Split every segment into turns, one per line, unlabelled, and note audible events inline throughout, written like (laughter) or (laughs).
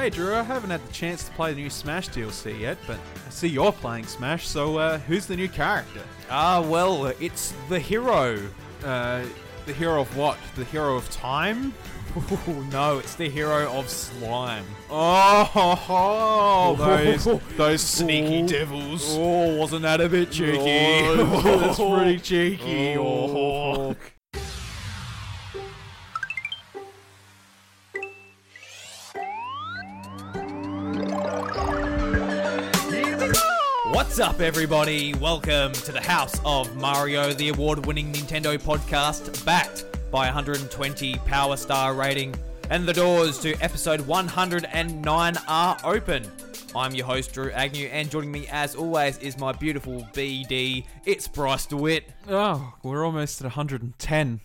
Hey Drew, I haven't had the chance to play the new Smash DLC yet, but I see you're playing Smash, so uh, who's the new character?
Ah, well, it's the hero.
Uh, the hero of what? The hero of time?
Ooh, no, it's the hero of slime.
Oh, (laughs) those, those sneaky devils.
Oh, wasn't that a bit cheeky?
Oh, (laughs) that's pretty (laughs) cheeky.
Oh. What's up, everybody? Welcome to the House of Mario, the award winning Nintendo podcast, backed by 120 Power Star rating. And the doors to episode 109 are open. I'm your host, Drew Agnew, and joining me, as always, is my beautiful BD. It's Bryce DeWitt.
Oh, we're almost at 110.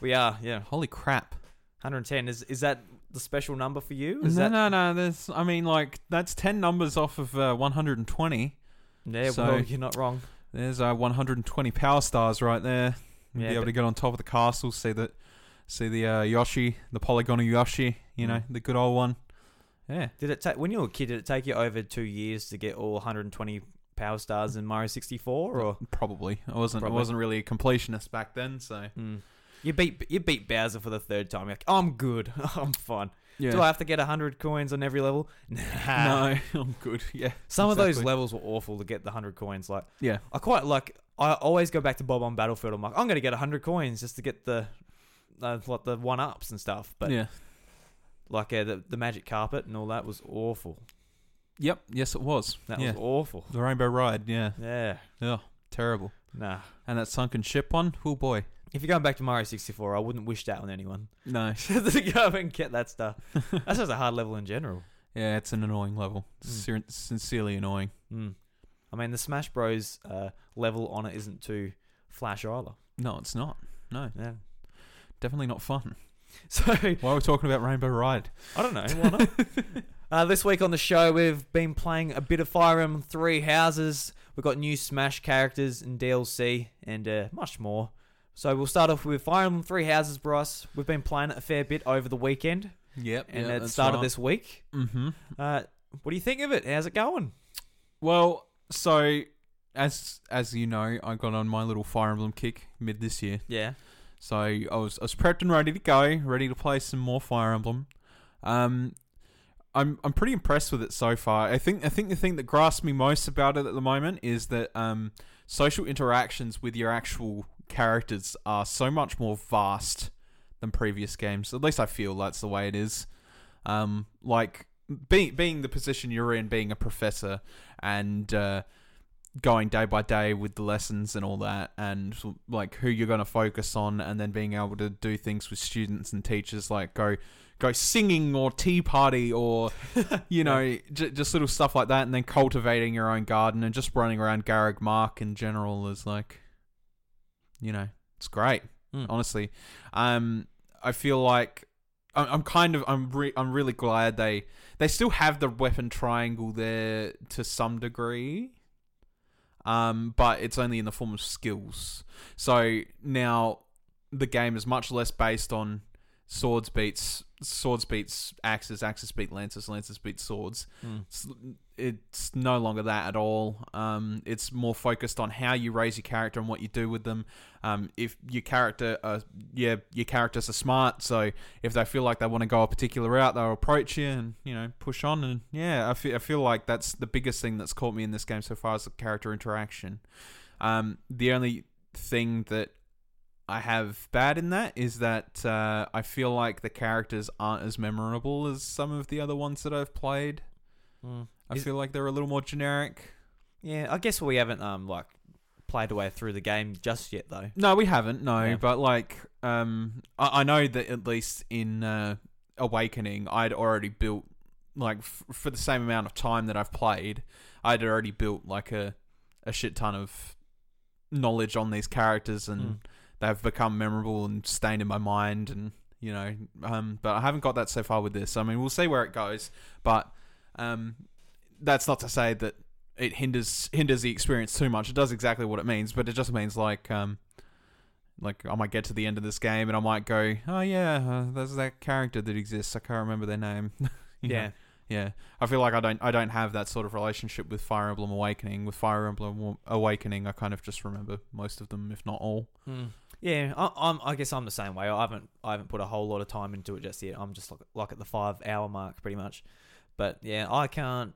We are, yeah.
Holy crap.
110. Is is that the special number for you? Is
no,
that
no, no. There's, I mean, like that's 10 numbers off of uh, 120.
Yeah,
So-
well, you're not wrong.
There's our 120 power stars right there. You'll
Yeah,
be able to get on top of the castle, see the, see the uh, Yoshi, the polygonal Yoshi. You know,
Mm.
the good old one. Yeah.
Did it take when you were a kid? Did it take you over two years to get all 120 power stars in Mario 64? Or
Probably. I wasn't.
Probably.
I wasn't really a completionist back then, so
Mm. you beat you beat Bowser for the third time? You're like, I'm good. (laughs) I'm fine.
Yeah.
Do I have to get 100 coins on every level? (laughs) Nah.
no, (laughs) I'm good. (laughs) Yeah.
Some of those levels were awful to get the 100 coins. Like
Yeah.
I quite like. I always go back to Bob-omb Battlefield. I'm like, I'm gonna get 100 coins just to get the. Uh, like the one ups and stuff, but
yeah.
like uh, the the magic carpet and all that was awful.
Yep. Yes, it was.
That
yeah.
was awful.
The Rainbow Ride. Yeah.
Yeah,
Yeah. Terrible.
nah.
And that sunken ship one. Oh boy.
If you're going back to Mario 64, I wouldn't wish that on anyone. (laughs)
No. (laughs)
to go and get that stuff. (laughs) That's just a hard level in general.
Yeah, it's an annoying level.
Mm.
Sincerely annoying.
Mm. I mean, the Smash Bros. Uh, level on it isn't too flash either.
No, it's not. No,
Yeah.
definitely not fun.
So
Why are we talking about Rainbow Ride?
I don't know. Why not? uh, this week on the show, we've been playing a bit of Fire Emblem Three Houses. We've got new Smash characters and DLC and uh, much more. So we'll start off with Fire Emblem Three Houses, Bryce. We've been playing it a fair bit over the weekend
Yep.
and at the start of this week.
Mm-hmm.
Uh, what do you think of it? How's it going?
Well, so as as you know, I got on my little Fire Emblem kick mid this year.
Yeah.
So I was I was prepped and ready to go, ready to play some more Fire Emblem. Um, I'm I'm pretty impressed with it so far. I think I think the thing that grasps me most about it at the moment is that um, social interactions with your actual characters are so much more vast than previous games. At least I feel that's the way it is. Um, like being being the position you're in, being a professor, and uh, going day by day with the lessons and all that, and like who you're going to focus on, and then being able to do things with students and teachers, like go go singing or tea party or (laughs) you know j- just little stuff like that, and then cultivating your own garden and just running around Garreg Mach in general is like, you know, it's great
Mm.
honestly. Um, I feel like I'm, I'm kind of I'm re- I'm really glad they they still have the weapon triangle there to some degree. Um, but it's only in the form of skills. So now the game is much less based on swords beats swords beats axes, axes beat lances, lances beat swords.
Mm.
It's, it's no longer that at all. Um, it's more focused on how you raise your character and what you do with them. Um, if your character, uh, yeah, your characters are smart, so if they feel like they want to go a particular route, they'll approach you and you know push on. And yeah, I feel I feel like that's the biggest thing that's caught me in this game so far is the character interaction. Um, the only thing that I have bad in that is that uh, I feel like the characters aren't as memorable as some of the other ones that I've played.
Mm.
I
Is-
feel like they're a little more generic.
Yeah, I guess we haven't um like played our way through the game just yet though.
No, we haven't. No,
Yeah.
but like, um, I, I know that at least in uh, Awakening, I'd already built like f- for the same amount of time that I've played, I'd already built like a a shit ton of knowledge on these characters, and
Mm.
They've become memorable and stained in my mind, and you know, um, but I haven't got that so far with this. I mean, we'll see where it goes, but um, that's not to say that it hinders hinders the experience too much. It does exactly what it means, but it just means like um, like I might get to the end of this game and I might go, oh yeah, uh, there's that character that exists. I can't remember their name. (laughs) You know?
Yeah.
Yeah, I feel like I don't I don't have that sort of relationship with Fire Emblem Awakening. With Fire Emblem Awakening, I kind of just remember most of them, if not all.
Mm. Yeah, I, I'm. I guess I'm the same way. I haven't. I haven't put a whole lot of time into it just yet. I'm just like, like at the five hour mark, pretty much. But yeah, I can't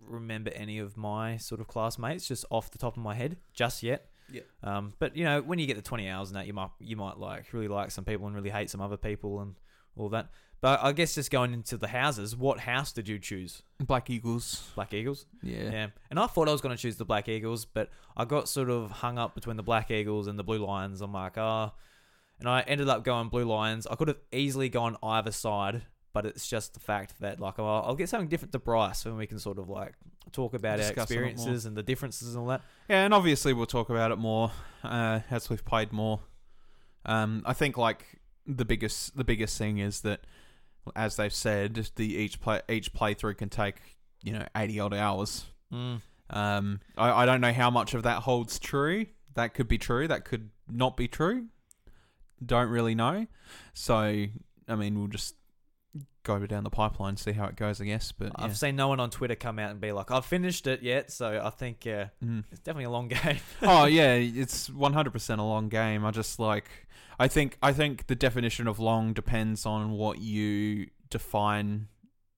remember any of my sort of classmates just off the top of my head just yet.
Yeah.
Um. But you know, when you get the 20 hours and that, you might you might like really like some people and really hate some other people and all that. But I guess just going into the houses, what house did you choose?
Black Eagles.
Black Eagles.
Yeah.
Yeah. And I thought I was going to choose the Black Eagles, but I got sort of hung up between the Black Eagles and the Blue Lions. I'm like, ah. And I ended up going Blue Lions. I could have easily gone either side, but it's just the fact that, like, I'll, I'll get something different to Bryce when we can sort of, like, talk about
Discuss
our
it a lot more.
experiences and the differences and all that.
Yeah, and obviously we'll talk about it more uh, as we've played more. Um, I think like the biggest the biggest thing is that, as they've said, the each play each playthrough can take you know eighty odd hours.
Mm.
Um, I, I don't know how much of that holds true. That could be true. That could not be true. Don't really know. So I mean, we'll just go down the pipeline, see how it goes. I guess, but yeah.
I've seen no one on Twitter come out and be like, I've finished it yet. So I think uh,
Mm.
it's definitely a long (laughs) game.
oh yeah, it's one hundred percent a long game. I just like I think I think the definition of long depends on what you define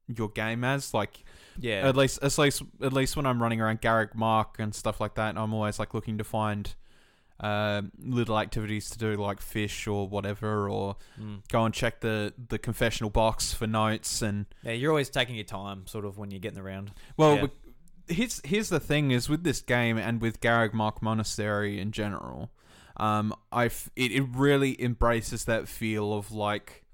your game as. Like
yeah.
at least at least at least when I'm running around Garreg Mach and stuff like that, I'm always like looking to find uh, little activities to do like fish or whatever or
Mm.
go and check the the confessional box for notes and
Yeah, you're always taking your time, sort of, when you're getting around.
Well,
Yeah.
here's here's the thing: is with this game and with Garreg Mach Monastery in general, um, I f- it it really embraces that feel of like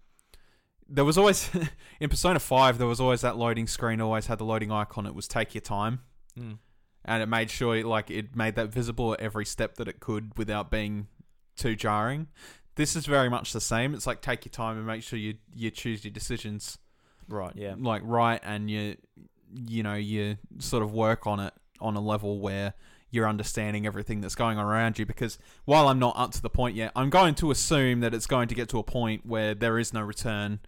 there was always (laughs) in Persona Five there was always that loading screen, always had the loading icon. It was take your time,
Mm.
and it made sure like it made that visible at every step that it could without being too jarring. This is very much the same. It's like take your time and make sure you you choose your decisions
Right, yeah.
like right and you you know you sort of work on it on a level where you're understanding everything that's going on around you because while I'm not up to the point yet I'm going to assume that it's going to get to a point where there is no return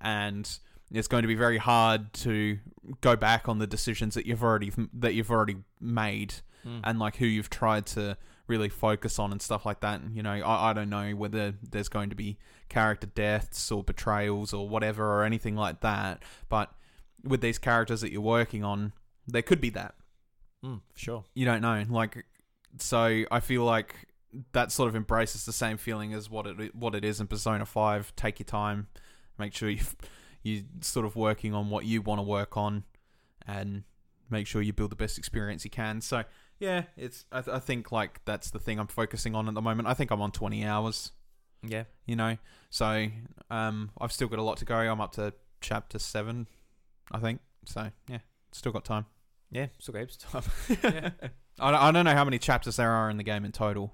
and it's going to be very hard to go back on the decisions that you've already that you've already made
Mm.
and like who you've tried to really focus on and stuff like that. And, you know, I, I don't know whether there's going to be character deaths or betrayals or whatever or anything like that. But with these characters that you're working on, there could be that.
Mm, for sure.
You don't know. Like, so I feel like that sort of embraces the same feeling as what it what it is in Persona Five. Take your time, make sure you you sort of working on what you want to work on, and make sure you build the best experience you can. So yeah, it's I, th- I think like that's the thing I'm focusing on at the moment. I think I'm on 20 hours.
Yeah.
You know, so um, I've still got a lot to go. I'm up to chapter seven, I think. So yeah, still got time.
Yeah, still heaps time. (laughs) (laughs) yeah.
I don't, I don't know how many chapters there are in the game in total.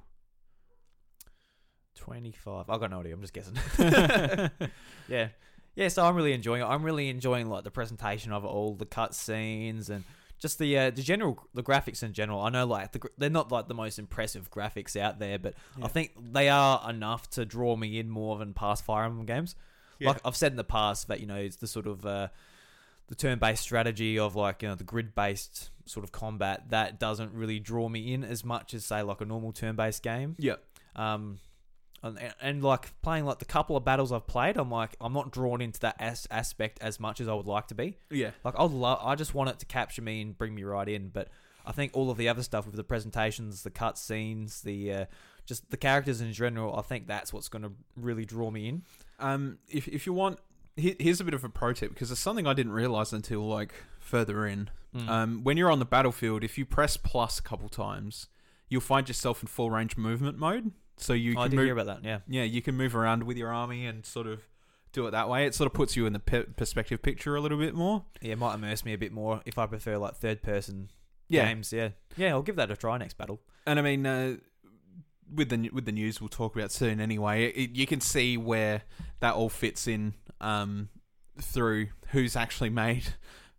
25. I've got no idea. I'm just guessing. (laughs) yeah. Yeah, so I'm really enjoying it. I'm really enjoying like the presentation of it all, the cutscenes and just the uh, the general the graphics in general. I know like the, they're not like the most impressive graphics out there, but
Yeah.
I think they are enough to draw me in more than past Fire Emblem games.
Yeah.
Like I've said in the past that you know it's the sort of uh, the turn-based strategy of like you know the grid-based sort of combat that doesn't really draw me in as much as say like a normal turn-based game.
Yeah.
Um, and, and like playing like the couple of battles I've played, I'm like I'm not drawn into that as- aspect as much as I would like to be.
Yeah.
Like I love, I just want it to capture me and bring me right in. But I think all of the other stuff with the presentations, the cut scenes, the uh, just the characters in general, I think that's what's going to really draw me in.
Um, if if you want, here's a bit of a pro tip because it's something I didn't realize until like further in.
Mm.
Um, when you're on the battlefield, if you press plus a couple times, you'll find yourself in full range movement mode. So you
Oh, I
can
did
move.
hear about that. Yeah.
yeah, you can move around with your army and sort of do it that way. It sort of puts you in the pe- perspective picture a little bit more.
Yeah, it might immerse me a bit more if I prefer like third person
Yeah,
games. Yeah, yeah, I'll give that a try next battle.
and I mean, uh, with the with the news we'll talk about soon. Anyway, it, you can see where that all fits in um, through who's actually made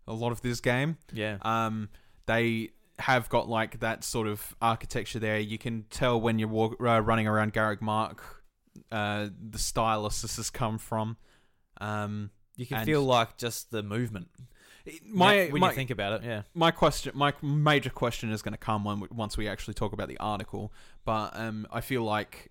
a lot of this game.
Yeah,
Um, they have got like that sort of architecture there. You can tell when you're walk, uh, running around Garreg Mach, uh, the stylus this has come from. Um,
you can feel like just the movement.
my
when
my,
you think about it, yeah.
my question, my major question is going to come when we, once we actually talk about the article. But um, I feel like,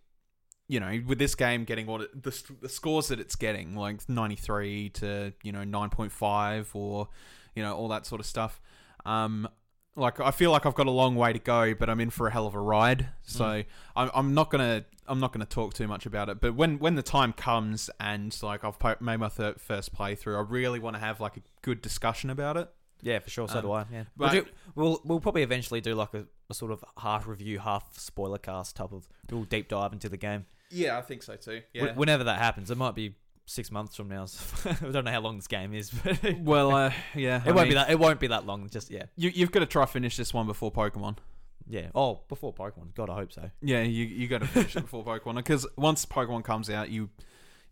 you know, with this game getting what it, the the scores that it's getting, like ninety three to you know nine point five or you know all that sort of stuff. Um, like I feel like I've got a long way to go, but I'm in for a hell of a ride. So
Mm.
I'm, I'm not gonna I'm not gonna talk too much about it. But when when the time comes and like I've po- made my thir- first playthrough, I really want to have like a good discussion about it.
Yeah, for sure. So
Um,
do I. Yeah,
but-
we'll, do, we'll we'll probably eventually do like a, a sort of half review, half spoiler cast type of real deep dive into the game.
Yeah, I think so too.
Wh- Whenever that happens, it might be six months from now. so (laughs) I don't know how long this game is, but (laughs)
Well, uh, yeah, I
won't
mean,
be that. It won't be that long. Just yeah,
You, you've got to try finish this one before Pokemon.
yeah. Oh, before Pokemon. God, I hope so.
Yeah, you you got to finish it before Pokemon because once Pokemon comes out, you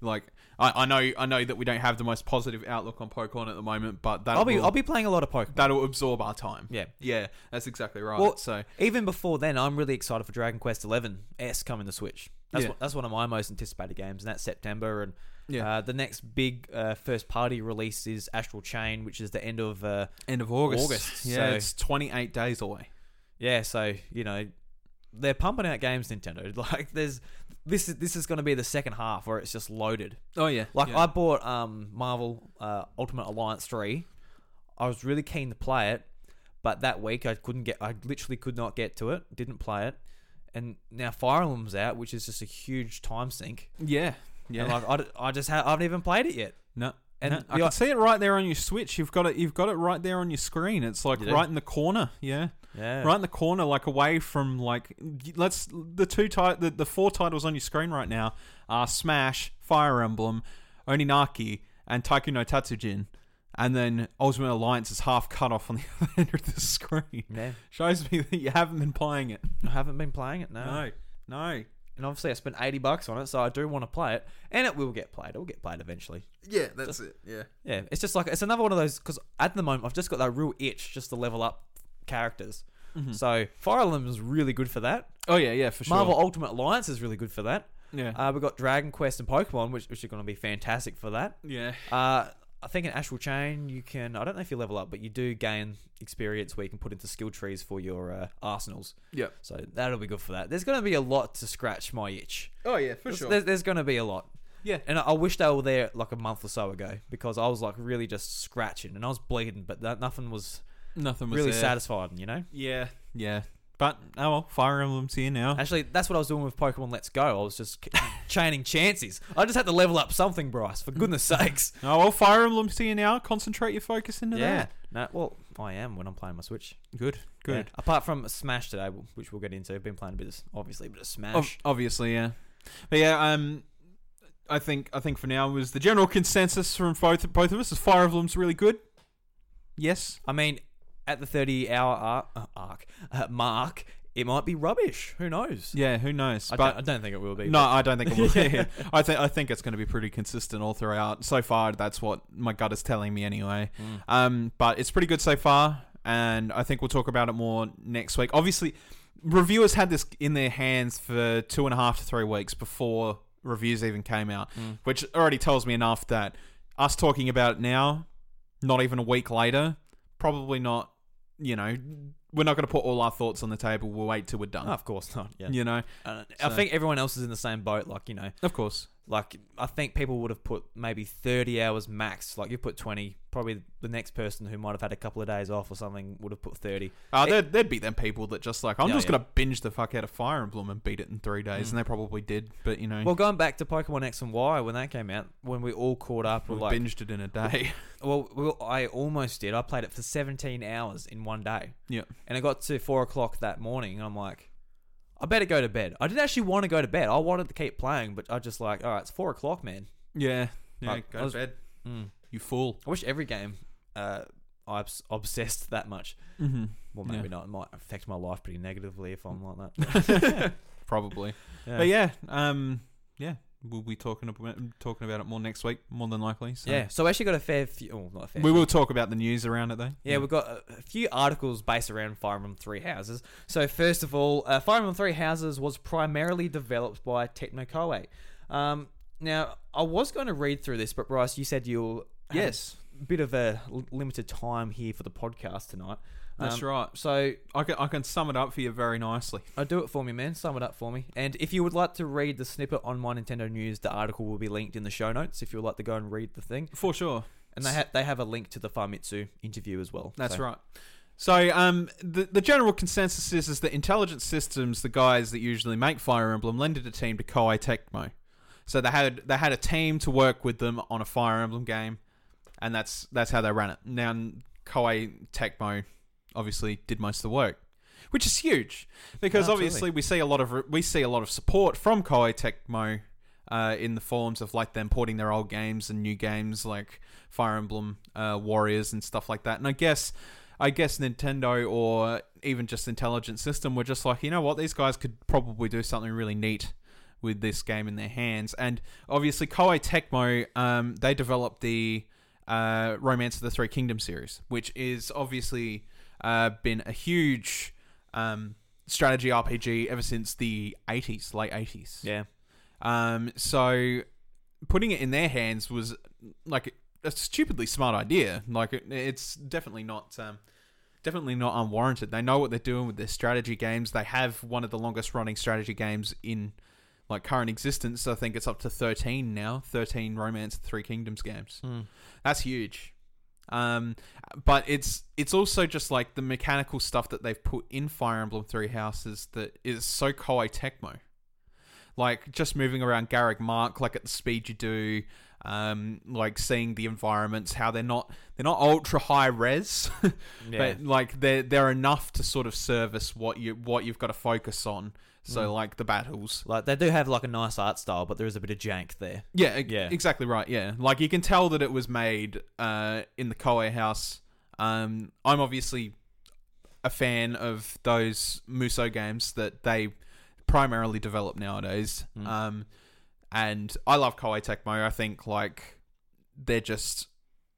like I, I know I know that we don't have the most positive outlook on Pokemon at the moment, but that
I'll be
will,
I'll be playing a lot of Pokemon.
that'll absorb our time.
Yeah.
yeah, that's exactly right.
Well,
so
Even before then, I'm really excited for Dragon Quest Eleven S coming to Switch. That's
Yeah.
one, that's one of my most anticipated games, and that's September. And
yeah,
uh, the next big uh, first party release is Astral Chain, which is the end of uh,
end of August.
August,
Yeah,
so-
it's twenty eight days away.
yeah. So you know, they're pumping out games, Nintendo. (laughs) Like there's this is this is going to be the second half where it's just loaded.
Oh yeah,
Like
yeah.
I bought um Marvel uh, Ultimate Alliance three. I was really keen to play it, but that week I couldn't get. I literally could not get to it. Didn't play it, and now Fire Emblem's out, which is just a huge time sink.
yeah, yeah.
And like I, I just ha- I haven't even played it yet.
no,
and
no, I can see it right there on your Switch. You've got it. You've got it right there on your screen. It's like right in the corner. Yeah.
Yeah.
right in the corner, like away from like let's the two ti- the, the four titles on your screen right now are Smash, Fire Emblem, Oninaki, and Taiko no Tatsujin, and then Ultimate Alliance is half cut off on the (laughs) other end of the screen.
Yeah.
Shows me that you haven't been playing it.
I haven't been playing it. No.
No, no.
And obviously I spent eighty bucks on it, so I do want to play it, and it will get played. It will get played eventually.
Yeah, that's it. Yeah.
Yeah, it's just like it's another one of those because at the moment I've just got that real itch just to level up characters. So Fire Emblem is really good for that.
Oh yeah, yeah, for sure.
Marvel Ultimate Alliance is really good for that.
Yeah.
Uh, we've got Dragon Quest and Pokemon, which, which are going to be fantastic for that.
yeah.
Uh, I think in Astral Chain you can I don't know if you level up, but you do gain experience where you can put into skill trees for your uh, arsenals.
Yeah.
So that'll be good for that. There's going to be a lot to scratch my itch.
Oh yeah, for
There's,
sure.
there's, there's going to be a lot.
Yeah.
And I, I wish they were there like a month or so ago because I was like really just scratching and I was bleeding, but that, nothing was
Nothing was
really
there.
satisfying, you know?
Yeah, yeah. But oh well, Fire Emblem's here now.
Actually, that's what I was doing with Pokemon Let's Go. I was just (laughs) chaining chances. I just had to level up something, Bryce, for goodness (laughs) sakes.
Oh well, Fire Emblem's here now. Concentrate your focus into
yeah.
that.
No, well, I am when I'm playing my Switch.
Good, good.
Yeah. Apart from Smash today, which we'll get into. I've been playing a bit of, obviously, a bit of Smash.
Ob- obviously, yeah. But yeah, um, I think I think for now was the general consensus from both both of us is Fire Emblem's really good. Yes.
I mean, at the 30 hour arc, uh, arc uh, mark, it might be rubbish. Who knows?
Yeah. Who knows?
I,
but
don't, I don't think it will be.
no, I don't think it will. be. (laughs) (laughs) I think I think it's going to be pretty consistent all throughout. So far, that's what my gut is telling me anyway.
Mm.
Um, but it's pretty good so far, and I think we'll talk about it more next week. Obviously, reviewers had this in their hands for two and a half to three weeks before reviews even came out,
Mm.
which already tells me enough that us talking about it now, not even a week later, probably not. You know, we're not going to put all our thoughts on the table. We'll wait till we're done.
Of course not. Yeah.
You know,
Uh, I
So-
think everyone else is in the same boat. Like, you know,
of course.
Like I think people would have put maybe 30 hours max. Like, you put 20. Probably the next person who might have had a couple of days off or something would have put 30.
Uh,
It-
there'd, there'd be them people that just like I'm just
yeah.
gonna binge the fuck out of Fire Emblem and beat it in three days,
Mm.
and they probably did. But you know,
Well, going back to Pokemon X and Y when that came out, when we all caught up,
we
like,
binged it in a day. (laughs)
well, well, I almost did. I played it for 17 hours in one day.
yeah,
And it got to four o'clock that morning, and I'm like, I better go to bed. I didn't actually want to go to bed. I wanted to keep playing, but I just like, all right, it's four o'clock, man.
yeah, yeah. Go
I was-
to bed,
Mm.
you fool.
I wish every game uh, I obs- obsessed that much.
Mm-hmm.
Well,
Yeah.
maybe not. It might affect my life pretty negatively if I'm like that. (laughs) (laughs)
Probably.
yeah.
But yeah, um, yeah, we'll be talking about talking about it more next week, more than likely. So.
Yeah, so we actually got a fair few. Oh, not a fair
we
few.
will talk about the news around it though.
Yeah, we've got a, a few articles based around Fire Emblem Three Houses. So first of all, uh, Fire Emblem Three Houses was primarily developed by Techno Koei. Um, now, I was going to read through this, but Bryce, you said you'll
Yes.
bit of a l- limited time here for the podcast tonight.
That's
Um,
right.
So
I can I can sum it up for you very nicely. (laughs)
uh, do it for me, man. Sum it up for me. And if you would like to read the snippet on My Nintendo News, the article will be linked in the show notes. If you would like to go and read the thing,
For sure.
and they ha- they have a link to the Famitsu interview as well.
That's
So-
right. So, um, the the general consensus is, is that Intelligent Systems, the guys that usually make Fire Emblem, lended a team to Koei Tecmo. So they had they had a team to work with them on a Fire Emblem game, and that's that's how they ran it. Now Koei Tecmo obviously did most of the work, which is huge because obviously we see a lot of we see a lot of support from Koei Tecmo uh, in the forms of like them porting their old games and new games like Fire Emblem uh, Warriors and stuff like that. And I guess I guess Nintendo or even just Intelligent System were just like, you know what, these guys could probably do something really neat with this game in their hands. And obviously, Koei Tecmo, um, they developed the uh, Romance of the Three Kingdoms series, which is obviously uh, been a huge um, strategy RPG ever since the 80s, late 80s.
Yeah.
Um, so putting it in their hands was like a stupidly smart idea. Like it, it's definitely not, um, definitely not unwarranted. They know what they're doing with their strategy games. They have one of the longest running strategy games in like current existence. I think it's up to thirteen now. Thirteen Romance Three Kingdoms games.
Hmm.
That's huge. Um, but it's it's also just like the mechanical stuff that they've put in Fire Emblem Three Houses that is so Koei Tecmo. Like just moving around Garreg Mach, like at the speed you do, um, like seeing the environments, how they're not they're not ultra high res, (laughs)
Yeah.
but like they're they're enough to sort of service what you what you've got to focus on. So
Mm.
like the battles,
like they do have like a nice art style, but there is a bit of jank there.
yeah, e-
Yeah.
exactly right. Yeah, like you can tell that it was made uh, in the Koei house. Um, I'm obviously a fan of those Musou games that they primarily develop nowadays.
Mm.
Um, and I love Koei Tecmo. I think like they're just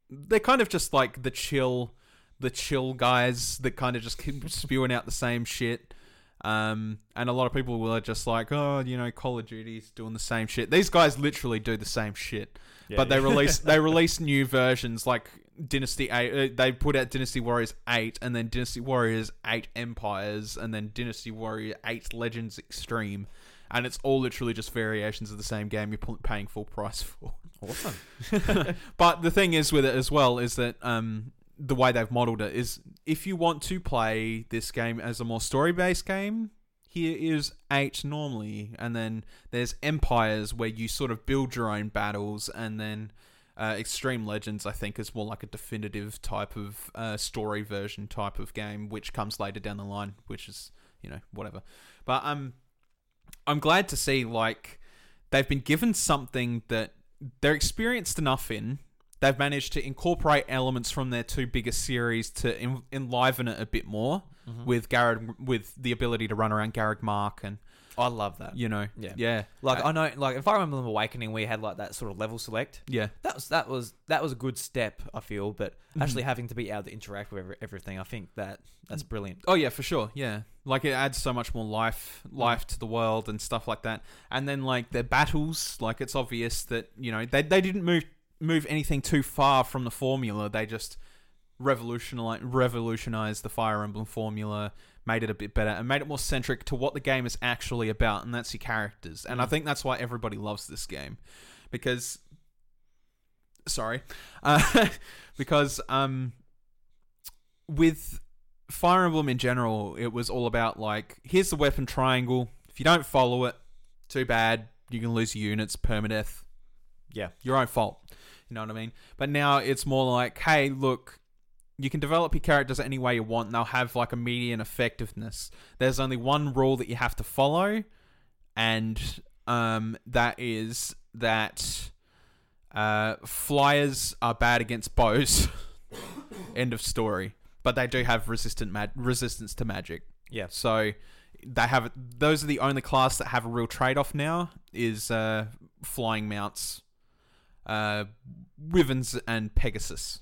they're kind of just like the chill, the chill guys that kind of just keep spewing out the same shit. Um, and a lot of people were just like, oh, you know, Call of Duty's doing the same shit. These guys literally do the same shit, but they release (laughs) they release new versions like Dynasty Eight. Uh, they put out Dynasty Warriors Eight, and then Dynasty Warriors Eight Empires, and then Dynasty Warrior Eight Legends Extreme, and it's all literally just variations of the same game you're paying full price for.
awesome. (laughs)
but the thing is with it as well is that um, the way they've modeled it is if you want to play this game as a more story based game, here is eight normally, and then there's empires where you sort of build your own battles, and then uh, Extreme Legends I think is more like a definitive type of uh, story version type of game, which comes later down the line, which is you know whatever. But um, I'm glad to see like they've been given something that they're experienced enough in. They've managed to incorporate elements from their two biggest series to en- enliven it a bit more
Mhm.
with Garrett, with the ability to run around Garreg Mach, and
I love that.
you know,
Yeah.
yeah,
Like
Uh,
I know, like in Fire Emblem Awakening, we had like that sort of level select.
yeah,
That was that was that was a good step, I feel. But
Mhm.
actually having to be able to interact with every, everything, I think that that's brilliant.
Oh yeah, for sure. Yeah, like it adds so much more life, life to the world and stuff like that. And then like their battles, like it's obvious that you know they they didn't move move anything too far from the formula. They just revolutionized revolutionized the Fire Emblem formula, made it a bit better, and made it more centric to what the game is actually about, and that's your characters. And I
Mm.
think that's why everybody loves this game, because sorry, uh, (laughs) because um with Fire Emblem in general, it was all about like, here's the weapon triangle. If you don't follow it, too bad. You can lose your units, permadeath.
Yeah.
Your own fault. You know what I mean? But now it's more like, hey, look, you can develop your characters any way you want, and they'll have like immediate effectiveness. There's only one rule that you have to follow, and um, that is that uh, flyers are bad against bows. (laughs) End of story. But they do have resistant mag- resistance to magic.
Yeah.
So they have those are the only class that have a real trade off now is uh, flying mounts, uh, Wyverns and Pegasus.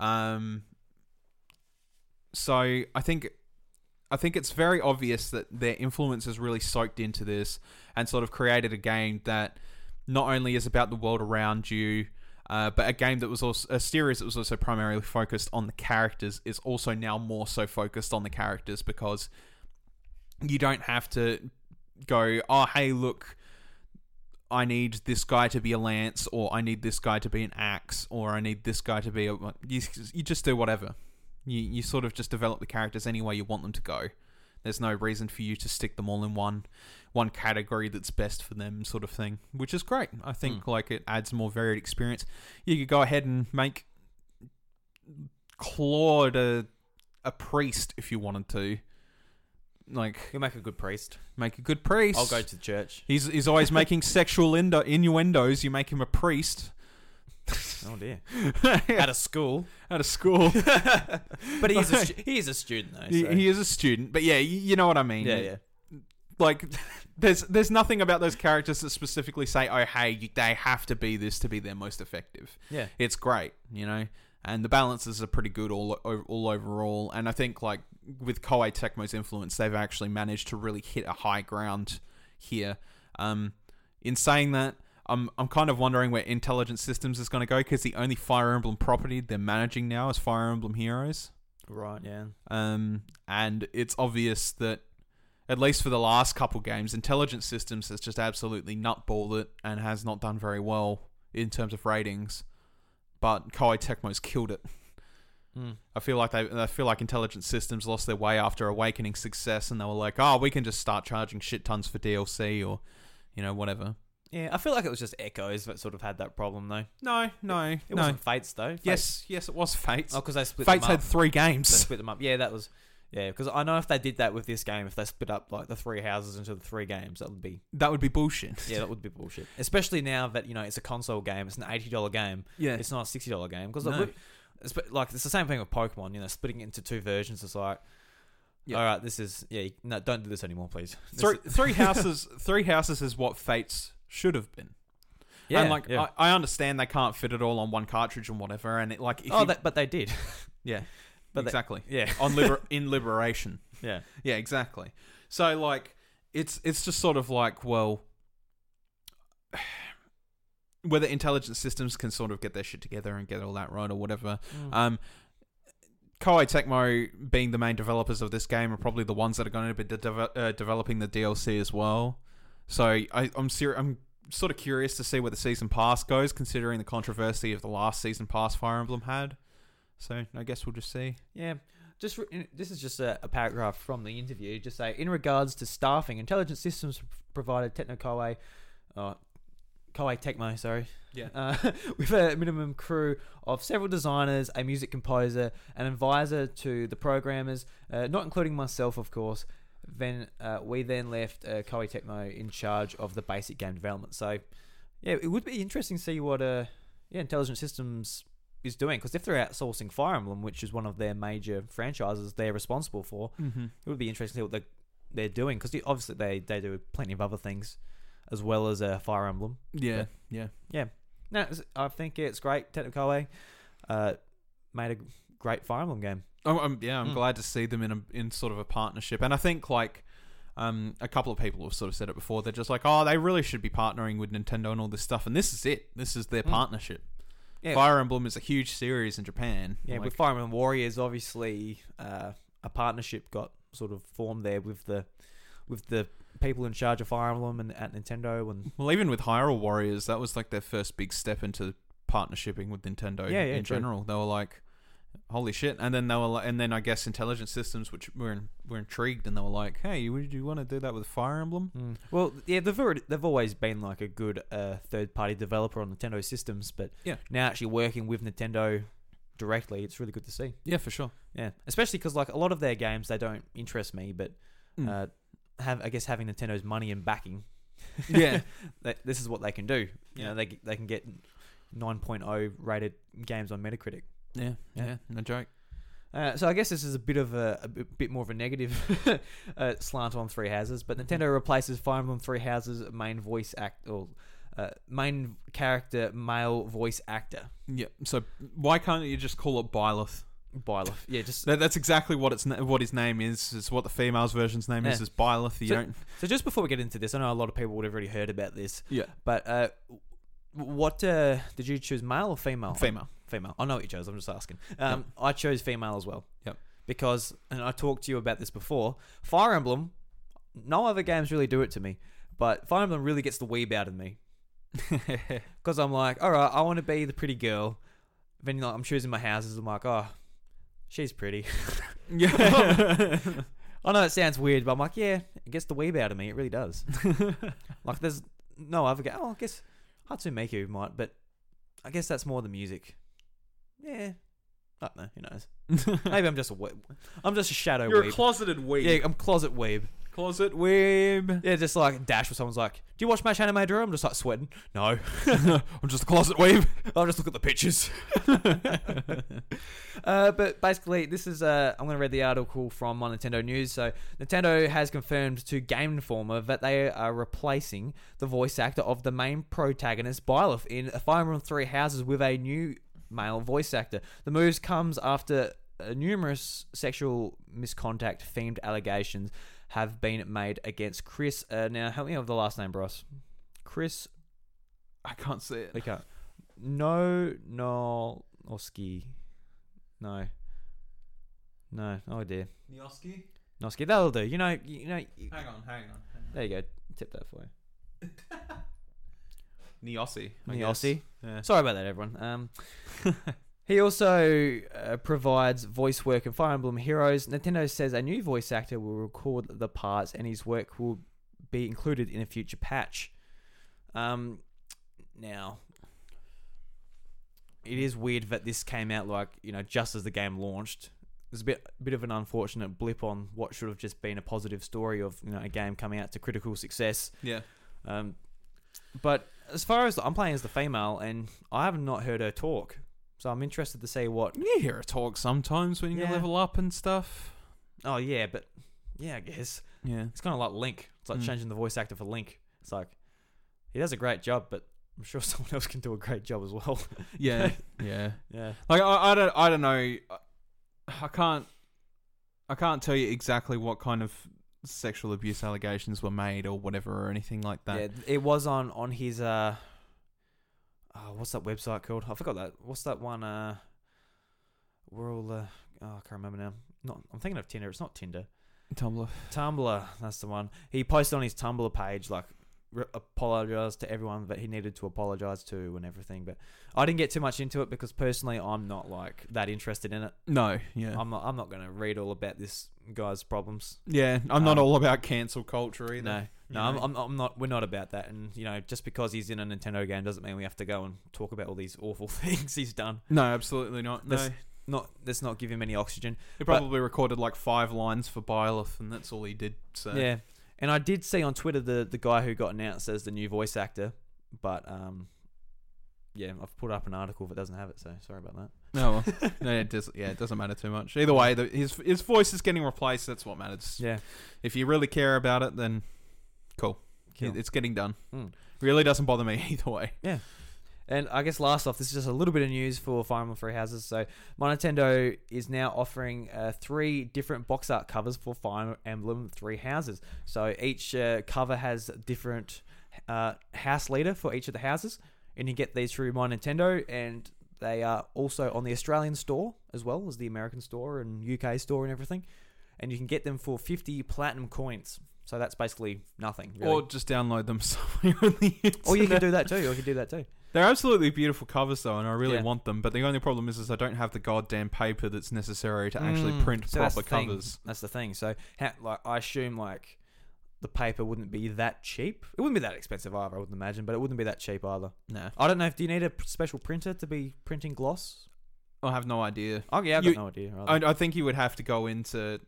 Um. So I think. I think it's very obvious that their influence has really soaked into this and sort of created a game that not only is about the world around you, Uh, but a game that was also a series that was also primarily focused on the characters is also now more so focused on the characters because you don't have to go, oh hey look, I need this guy to be a lance, or I need this guy to be an axe, or I need this guy to be a. You, you just do whatever. You you sort of just develop the characters any way you want them to go. There's no reason for you to stick them all in one one category that's best for them, sort of thing, which is great. I think hmm. like it adds more varied experience. You could go ahead and make Claude a a priest if you wanted to. Like
You make a good priest.
make a good priest.
I'll go to the church.
He's he's always (laughs) making sexual indo- innuendos. You make him a priest (laughs)
Oh dear.
at (laughs)
At a school, At
a school.
but he is a stu- he is a student though.
he,
so-
he is a student, but yeah, you, you know what I mean.
yeah, yeah.
Like, there's there's nothing about those characters that specifically say, oh hey, you, they have to be this to be their most effective.
Yeah.
It's great, you know, and the balances are pretty good all all overall. And I think like with Koei Tecmo's influence, they've actually managed to really hit a high ground here. Um, in saying that, I'm I'm kind of wondering where Intelligent Systems is going to go because the only Fire Emblem property they're managing now is Fire Emblem Heroes.
Right, yeah.
Um, and it's obvious that at least for the last couple games, Intelligent Systems has just absolutely nutballed it and has not done very well in terms of ratings. But Koei Tecmo's killed it.
Mm.
I feel like they, I feel like Intelligent Systems lost their way after Awakening success, and they were like, "Oh, we can just start charging shit tons for DLC or, you know, whatever."
Yeah, I feel like it was just Echoes that sort of had that problem though.
No, no,
It
no.
wasn't Fates though. Fates-
Yes, yes, it was Fates.
Oh, because they split
Fates had three
They
games.
split them up. Yeah, that was. Yeah, because I know if they did that with this game, if they split up like the three houses into the three games, that would be
That would be bullshit.
yeah, that would be bullshit. Especially now that you know it's a console game, it's an eighty dollar game.
yeah.
It's not a sixty dollar game because
No.
it's like it's the same thing with Pokemon. You know, splitting it into two versions. is like,
Yeah.
all right, this is yeah, you- no, don't do this anymore, please. This (laughs)
Three,
is- (laughs)
three houses. Three houses is what Fates should have been.
yeah,
and like
yeah.
I, I understand they can't fit it all on one cartridge and whatever. And it like if
oh,
you,
that, but they did. (laughs)
yeah,
but
exactly
yeah,
on liber, (laughs) in liberation.
yeah,
Yeah, exactly. So like it's it's just sort of like well. (sighs) Whether intelligent systems can sort of get their shit together and get all that right or whatever,
Mm.
Um, Koei Tecmo, being the main developers of this game, are probably the ones that are going to be de- uh, developing the DLC as well. So I, I'm ser- I'm sort of curious to see where the season pass goes, considering the controversy of the last season pass Fire Emblem had. So I guess we'll just see.
Yeah. Just re- this is just a, a paragraph from the interview. Just say in regards to staffing, intelligent systems provided Techno Koei, uh, Koei Tecmo, sorry,
Yeah. (laughs)
uh, with a minimum crew of several designers, a music composer, an advisor to the programmers, uh, not including myself, of course. Then uh, we then left uh, Koei Tecmo in charge of the basic game development. So, yeah, it would be interesting to see what uh, yeah, Intelligent Systems is doing because if they're outsourcing Fire Emblem, which is one of their major franchises they're responsible for,
Mm-hmm.
it would be interesting to see what they're, they're doing because obviously they, they do plenty of other things as well as uh, Fire Emblem.
Yeah, yeah.
yeah. No, I think it's great. Technicolor uh, made a great Fire Emblem game.
Oh, um, yeah, I'm
Mm.
glad to see them in a in sort of a partnership, and I think like um, a couple of people have sort of said it before. They're just like, oh, they really should be partnering with Nintendo and all this stuff, and this is it. This is their
Mm.
partnership.
Yeah,
Fire Emblem is a huge series in Japan.
yeah.
Like,
with Fire Emblem Warriors, obviously, uh, a partnership got sort of formed there with the with the people in charge of Fire Emblem and at Nintendo and
well, even with Hyrule Warriors, that was like their first big step into partnershiping with Nintendo
Yeah, yeah,
in
true.
general. They were like, holy shit, and then they were, like, and then I guess Intelligent Systems, which were in, were intrigued, and they were like, hey, would you want to do that with Fire Emblem?
Mm. Well, yeah, they've already, they've always been like a good uh, third party developer on Nintendo systems, but
Yeah.
now actually working with Nintendo directly, it's really good to see.
Yeah, for sure.
Yeah, especially because like a lot of their games they don't interest me, but
Mm.
uh, have I guess having Nintendo's money and backing, (laughs)
Yeah.
this is what they can do. You
Yeah.
know, they they can get 9.0 rated games on Metacritic.
Yeah,
Yeah.
yeah, no joke.
Uh, so I guess this is a bit of a, a bit more of a negative (laughs) uh, slant on Three Houses, but
Mm-hmm.
Nintendo replaces Fire Emblem Three Houses main voice act or uh, main character male voice actor
Yeah. So why can't you just call it Byleth?
Byleth. Yeah, just
That, that's exactly what its na- what his name is. Is what the female's version's name is.
Yeah.
Is Byleth. You
So-
don't.
so just before we get into this, I know a lot of people would have already heard about this,
Yeah.
but uh, what uh, did you choose, male or female?
Female.
Female. I know what you chose. I'm just asking. Um, I chose female as well.
Yep.
Because, and I talked to you about this before. Fire Emblem, no other games really do it to me, but Fire Emblem really gets the weeb out of me. (laughs) Because I'm like, all right, I want to be the pretty girl. Then like, I'm choosing my houses. I'm like, oh, she's pretty.
yeah. (laughs)
I know it sounds weird, but I'm like, yeah, it gets the weeb out of me. It really does. (laughs) like, there's no other game. Oh, I guess Hatsune Miku might, but I guess that's more the music. Yeah, I don't know. Who knows? (laughs) Maybe I'm just a weeb. I'm just a shadow
You're
weeb.
a closeted weeb.
yeah, I'm closet weeb.
Closet weeb.
Yeah, just like dash where someone's like, "Do you watch Match Anime Draw?" I'm just like sweating. No, (laughs)
I'm just a closet weeb. (laughs)
I'll just look at the pictures. uh, but basically, this is uh, I'm going to read the article from my Nintendo News. So, Nintendo has confirmed to Game Informer that they are replacing the voice actor of the main protagonist, Byleth, in Fire Emblem Three Houses with a new male voice actor. The moves comes after uh, numerous sexual misconduct themed allegations have been made against Chris. Uh, now, help me with the last name, Bros. Chris
I can't see it.
can't. No, no, Oski. No. No, oh idea.
Nioski?
Noski, that'll do. You know, you know. you-
Hang on, hang on.
There you go. Tip that for you. (laughs)
Niosi. I
Niosi.
guess. Yeah.
Sorry about that, everyone. Um, (laughs) he also uh, provides voice work in Fire Emblem Heroes. Nintendo says a new voice actor will record the parts, and his work will be included in a future patch. Um, now, it is weird that this came out like you know just as the game launched. There's a bit bit of an unfortunate blip on what should have just been a positive story of you know a game coming out to critical success.
Yeah.
Um, but as far as I'm playing as the female, and I have not heard her talk, so I'm interested to see what.
You hear her talk sometimes when you
Yeah.
level up and stuff.
Oh yeah, but yeah, I guess
Yeah.
it's kind of like Link. It's like
Mm.
changing the voice actor for Link. It's like he does a great job, but I'm sure (laughs) someone else can do a great job as well.
Yeah. (laughs) yeah.
yeah.
Like I, I don't I don't know. I can't I can't tell you exactly what kind of sexual abuse allegations were made or whatever or anything like that.
Yeah, it was on on his uh, oh, what's that website called? I forgot that. What's that one? Uh, World. Uh, oh, I can't remember now. Not. I'm thinking of Tinder. It's not Tinder.
Tumblr.
Tumblr. That's the one. He posted on his Tumblr page like re- apologized to everyone that he needed to apologize to and everything. But I didn't get too much into it because personally, I'm not like that interested in it.
No, yeah.
I'm not. I'm not going to read all about this guy's problems.
yeah, I'm not
Um,
all about cancel culture either.
No, no, I'm. I'm, I'm not. We're not about that. And you know, just because he's in a Nintendo game doesn't mean we have to go and talk about all these awful (laughs) things he's done.
No, absolutely not. No.
Not let's not give him any oxygen.
He
but-
probably recorded like five lines for Byleth and that's all he did. So
Yeah, and I did see on Twitter the the guy who got announced as the new voice actor, but um, yeah, I've put up an article that doesn't have it. So sorry about that.
No, well, (laughs) no, it does. Yeah, it doesn't matter too much. Either way, the, his his voice is getting replaced. That's what matters.
Yeah,
If you really care about it, then cool. It- it's getting done.
Mm.
Really doesn't bother me (laughs) either way.
And I guess last off, this is just a little bit of news for Fire Emblem Three Houses. So, my Nintendo is now offering uh, three different box art covers for Fire Emblem Three Houses. So each uh, cover has a different uh, house leader for each of the houses, and you get these through My Nintendo, and they are also on the Australian store as well as the American store and UK store and everything. And you can get them for fifty platinum coins. So that's basically nothing. Really.
Or just download them (laughs) somewhere on the internet.
Or you can do that too. Or you can do that too.
They're absolutely beautiful covers though, and I really
Yeah.
want them. But the only problem is, is I don't have the goddamn paper that's necessary to actually
Mm,
print
so that's
proper
the thing.
covers.
That's the thing. So, ha- like, I assume like the paper wouldn't be that cheap. It wouldn't be that expensive either. I wouldn't imagine, but it wouldn't be that cheap either.
No,
I don't know if do you need a p- special printer to be printing gloss.
I have no idea.
Oh yeah, I've
You-
got no idea.
I,
Either.
I think you would have to go into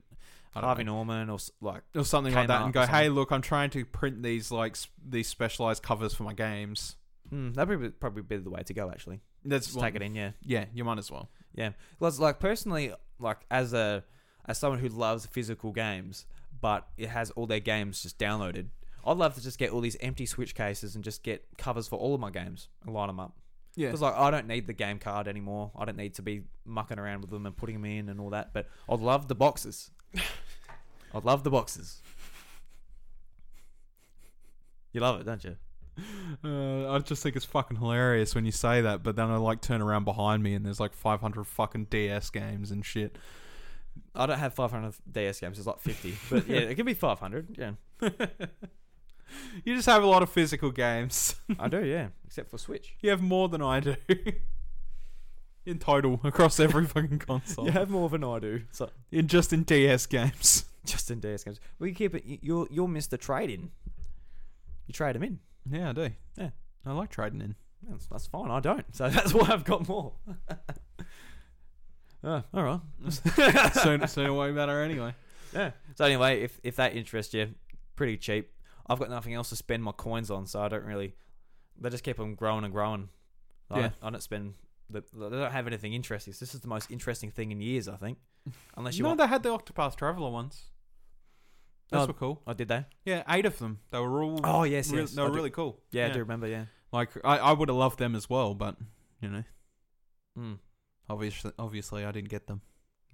I don't
Harvey
know,
Norman or s- like
or something like that
Kmart
and
or
go,
something.
"Hey, look, I'm trying to print these like s- these specialized covers for my games."
Hmm, that'd probably probably be the way to go. Actually,
That's
just take it in. Yeah,
Yeah, you might as well.
yeah. It's like personally, like as a as someone who loves physical games, but it has all their games just downloaded. I'd love to just get all these empty Switch cases and just get covers for all of my games and line them up.
Yeah,
Because like I don't need the game card anymore. I don't need to be mucking around with them and putting them in and all that. But I'd love the boxes. (laughs) I'd love the boxes. You love it, don't you? (laughs)
Uh, I just think it's fucking hilarious when you say that, but then I like turn around behind me and there's like 500 fucking DS games and shit.
I don't have 500 DS games. It's like 50, but yeah, it could be 500. Yeah, (laughs)
You just have a lot of physical games. (laughs)
I do. Yeah, except for Switch.
You have more than I do. In total, across every fucking console.
You have more than I do. So
In just in DS games.
just in DS games, we keep it. You'll you'll miss the trade in. You trade them in.
Yeah, I do.
Yeah.
I like trading in.
That's, that's fine. I don't. So (laughs) that's why I've got more. oh, (laughs) all right.
Soon, sooner way better anyway.
Yeah. So anyway, if if that interests you, pretty cheap. I've got nothing else to spend my coins on, so I don't really. They just keep on growing and growing. I,
Yeah.
don't, I don't spend. The, they don't have anything interesting. So this is the most interesting thing in years, I think. (laughs) Unless you
no,
want.
they had the Octopath Traveler ones. Those
Oh.
were cool.
Oh, did they?
Yeah, eight of them. They were all.
Oh yes, yes.
they
I
were
do-
really cool.
Yeah, I do remember. Yeah.
Like I, I would have loved them as well, but you know,
Mm.
obviously, obviously, I didn't get them.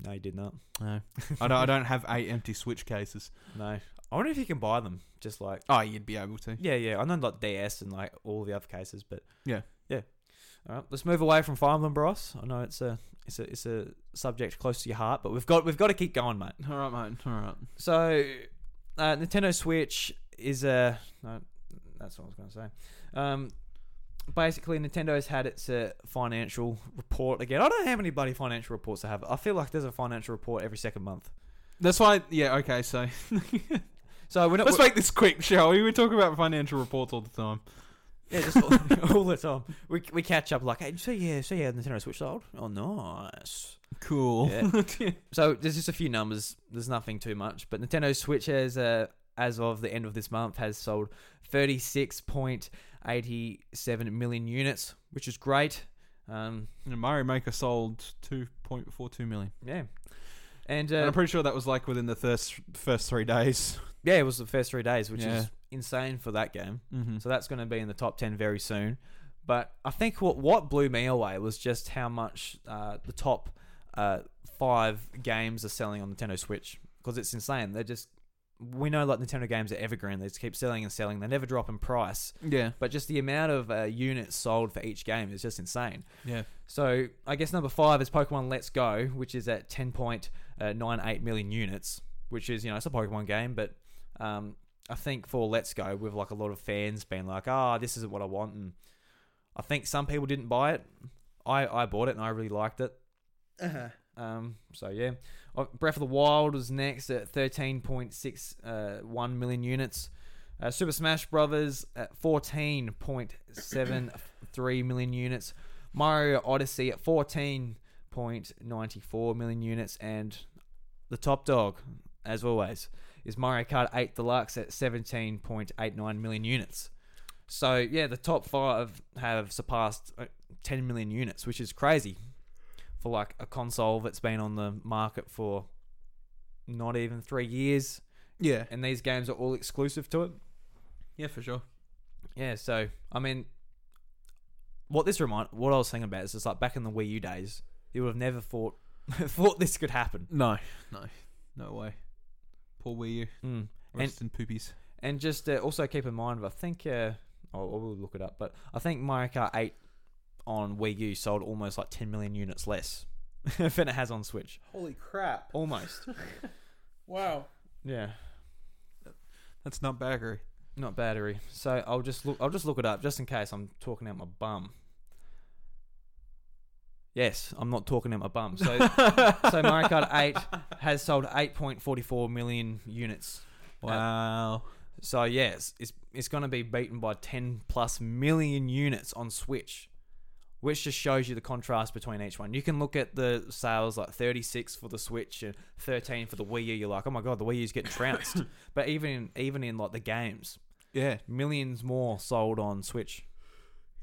No, you did not.
No, I don't. I don't have eight empty Switch cases.
No. I wonder if you can buy them. Just like.
Oh, you'd be able to.
Yeah, yeah. I know like DS and like all the other cases, but
Yeah.
yeah. All right, let's move away from Fire Emblem Bros. I know it's a it's a it's a subject close to your heart, but we've got we've got to keep going, mate.
All right, mate. All right.
So, uh, Nintendo Switch is a no, that's what I was going to say. Um, basically, Nintendo's had its uh, financial report again. I don't know how many bloody financial reports they have. I feel like there's a financial report every second month.
That's why. Yeah. Okay. So (laughs)
So we're not.
let's
we're-
make this quick, shall we? We talk about financial reports all the time.
Yeah, just all, (laughs) all the time. We, we catch up like, hey, so yeah, so yeah, Nintendo Switch sold. Oh, nice.
Cool.
Yeah. (laughs) So there's just a few numbers. There's nothing too much, but Nintendo Switch has, uh, as of the end of this month, has sold 36.87 million units, which is great. Um,
And Mario Maker sold two point four two million.
yeah, and,
and
uh,
I'm pretty sure that was like within the first first three days.
yeah, it was the first three days, which
Yeah.
is insane for that game.
Mm-hmm.
So that's going to be in the top 10 very soon. But I think what, what blew me away was just how much uh, the top uh, five games are selling on Nintendo Switch because it's insane. They're just, we know like Nintendo games are evergreen. They just keep selling and selling. They never drop in price.
yeah.
But just the amount of uh, units sold for each game is just insane.
Yeah.
So I guess number five is Pokemon Let's Go, which is at 10.98 million units, which is, you know, it's a Pokemon game, but um, I think for Let's Go, with like a lot of fans being like, ah, this isn't what I want. And I think some people didn't buy it. I, I bought it and I really liked it. Um, so yeah, Uh, Breath of the Wild was next at 13.61 million units. Uh, Super Smash Brothers at 14.73 million units. Mario Odyssey at 14.94 million units, and the top dog, as always, is Mario Kart 8 Deluxe at 17.89 million units. So yeah, the top five have surpassed uh, 10 million units, which is crazy for like a console that's been on the market for not even three years,
Yeah.
and these games are all exclusive to it.
Yeah, for sure.
Yeah, so I mean, what this remind, what I was thinking about is just like back in the Wii U days, you would have never thought (laughs) thought this could happen.
No, no, no way. Poor Wii U.
Mm.
Rest in poopies.
And just uh, also keep in mind, I think uh, I'll, I will look it up, but I think Mario Kart 8 on Wii U sold almost like 10 million units less (laughs) than it has on Switch.
Holy crap!
Almost. (laughs)
Wow.
yeah.
That's not baggery.
Not battery. So I'll just look. I'll just look it up just in case I'm talking out my bum. Yes, I'm not talking out my bum. So, so (laughs) Mario Kart 8 has sold 8.44 million units.
Wow.
So yes, it's it's going to be beaten by 10 plus million units on Switch, which just shows you the contrast between each one. You can look at the sales like 36 for the Switch and 13 for the Wii U. You're like, oh my god, the Wii U's getting trounced. (laughs) but even in, even in like the games,
Yeah.
millions more sold on Switch.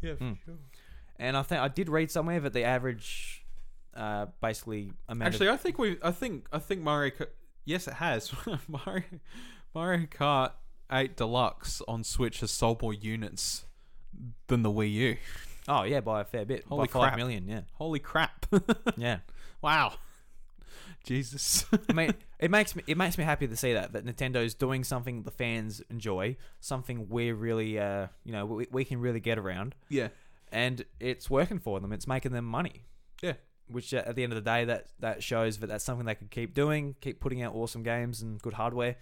Yeah.
Mm. And I think I did read somewhere that the average, uh, basically amount.
Actually, I think we. I think. I think Mario. Yes, it has. (laughs) Mario. Mario Kart 8 Deluxe on Switch has sold more units than the Wii U.
oh yeah, by a fair bit,
Holy
by five
crap.
million. Yeah,
Holy crap! (laughs)
yeah.
wow. Jesus.
I mean, (laughs) it makes me it makes me happy to see that that Nintendo's doing something the fans enjoy, something we're really uh you know we, we can really get around,
yeah.
and it's working for them. It's making them money.
Yeah.
Which uh, at the end of the day, that that shows that that's something they can keep doing, keep putting out awesome games and good hardware.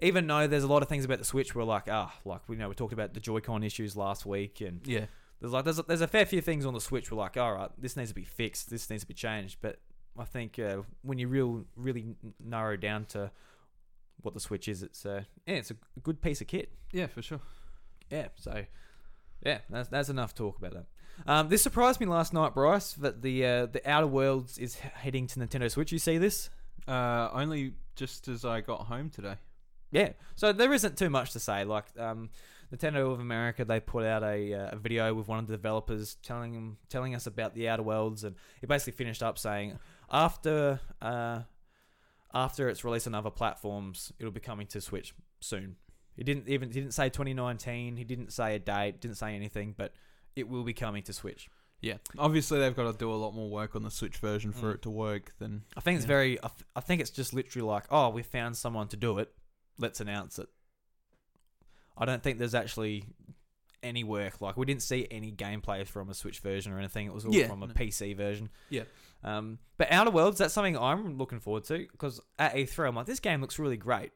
Even though there's a lot of things about the Switch we're like, ah, like we know we talked about the Joy-Con issues last week, and
Yeah.
There's like there's a, there's a fair few things on the Switch we're like, all right, this needs to be fixed, this needs to be changed. But I think uh, when you real really narrow down to what the Switch is, it's uh, yeah, it's a good piece of kit.
Yeah, for sure.
Yeah, so yeah, that's that's enough talk about that. Um, this surprised me last night, Bryce, that the uh, the Outer Worlds is heading to Nintendo Switch. You see this?
Uh, only just as I got home today.
Yeah. So there isn't too much to say. Like um, Nintendo of America, they put out a, uh, a video with one of the developers telling him, telling us about the Outer Worlds, and he basically finished up saying after uh, after its release on other platforms, it'll be coming to Switch soon. He didn't even he didn't say 2019. He didn't say a date. Didn't say anything, but it will be coming to Switch.
Yeah. Obviously, they've got to do a lot more work on the Switch version for
Mm.
it to work than.
I think it's
Yeah.
very. I, th- I think it's just literally like, oh, we found someone to do it. Let's announce it. I don't think there's actually any work. Like we didn't see any gameplay from a Switch version or anything. It was all
Yeah.
from a. PC version.
Yeah.
Um, but Outer Worlds, that's something I'm looking forward to because at E3, I'm like, this game looks really great.